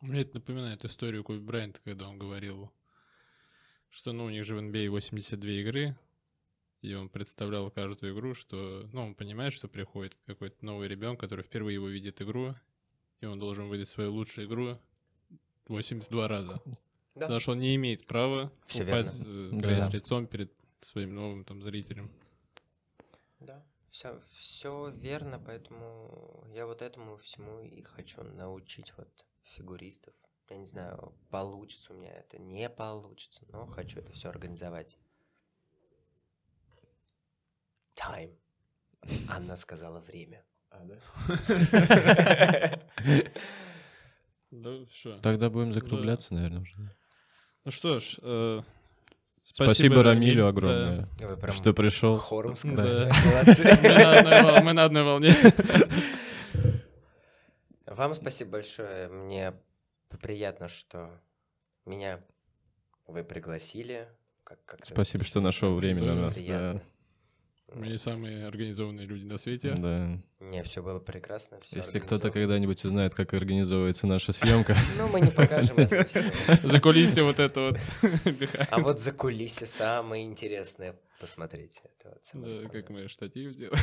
S1: Мне это напоминает историю Коби Брайанта, когда он говорил, что, ну, у них же в NBA 82 игры, и он представлял каждую игру, что, ну, он понимает, что приходит какой-то новый ребенок, который впервые его видит игру, и он должен выдать свою лучшую игру 82 раза. Да. Потому что он не имеет права
S3: Все
S1: упасть. Э, да. лицом перед своим новым там зрителем.
S3: Да, все, все верно, поэтому я вот этому всему и хочу научить вот фигуристов. Я не знаю, получится у меня это, не получится, но хочу это все организовать. Time. Анна сказала время.
S2: А, да?
S1: Да, что?
S2: Тогда будем закругляться, наверное, уже.
S1: Ну что ж, э,
S2: Спасибо, Рамилю
S1: да.
S2: огромное,
S3: прям
S2: что пришел.
S3: хором
S1: Да.
S3: сказали. Молодцы.
S1: Мы на одной вол- Мы на одной волне.
S3: Вам спасибо большое. Мне приятно, что меня вы пригласили. Как, как
S2: Спасибо, что нашел время на
S1: Да.
S2: нас. Да.
S1: Мы не самые организованные люди на свете.
S2: Да.
S3: Не, все было прекрасно. всё
S2: Если кто-то когда-нибудь узнает, как организовывается наша съемка,
S3: Ну, мы не покажем это.
S1: За кулисье вот это вот.
S3: А вот за кулисы самое интересное. Посмотрите. Это вот самое
S1: Да, как мы штатив сделали.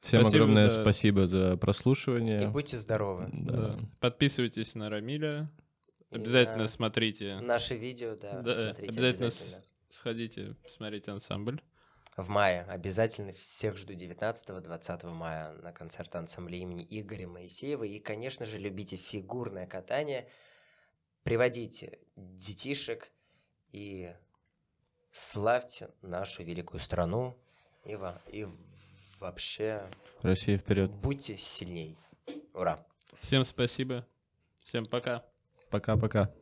S2: всем
S1: Спасибо,
S2: огромное
S1: да.
S2: спасибо за
S3: И
S2: прослушивание.
S3: будьте здоровы.
S2: Да.
S1: Да. Подписывайтесь на Рамиля.
S3: И
S1: Обязательно
S3: на
S1: смотрите.
S3: Наши видео, да,
S1: Да,
S3: смотрите
S1: обязательно
S3: обязательно.
S1: Сходите, посмотрите ансамбль.
S3: В мае. Обязательно всех жду 19-20 мая на концерт ансамбля имени Игоря Моисеева. И, конечно же, любите фигурное катание. Приводите детишек и славьте нашу великую страну. И, во- и вообще
S2: Россия вперед.
S3: будьте сильней. Ура!
S1: Всем спасибо. Всем пока.
S2: Пока-пока.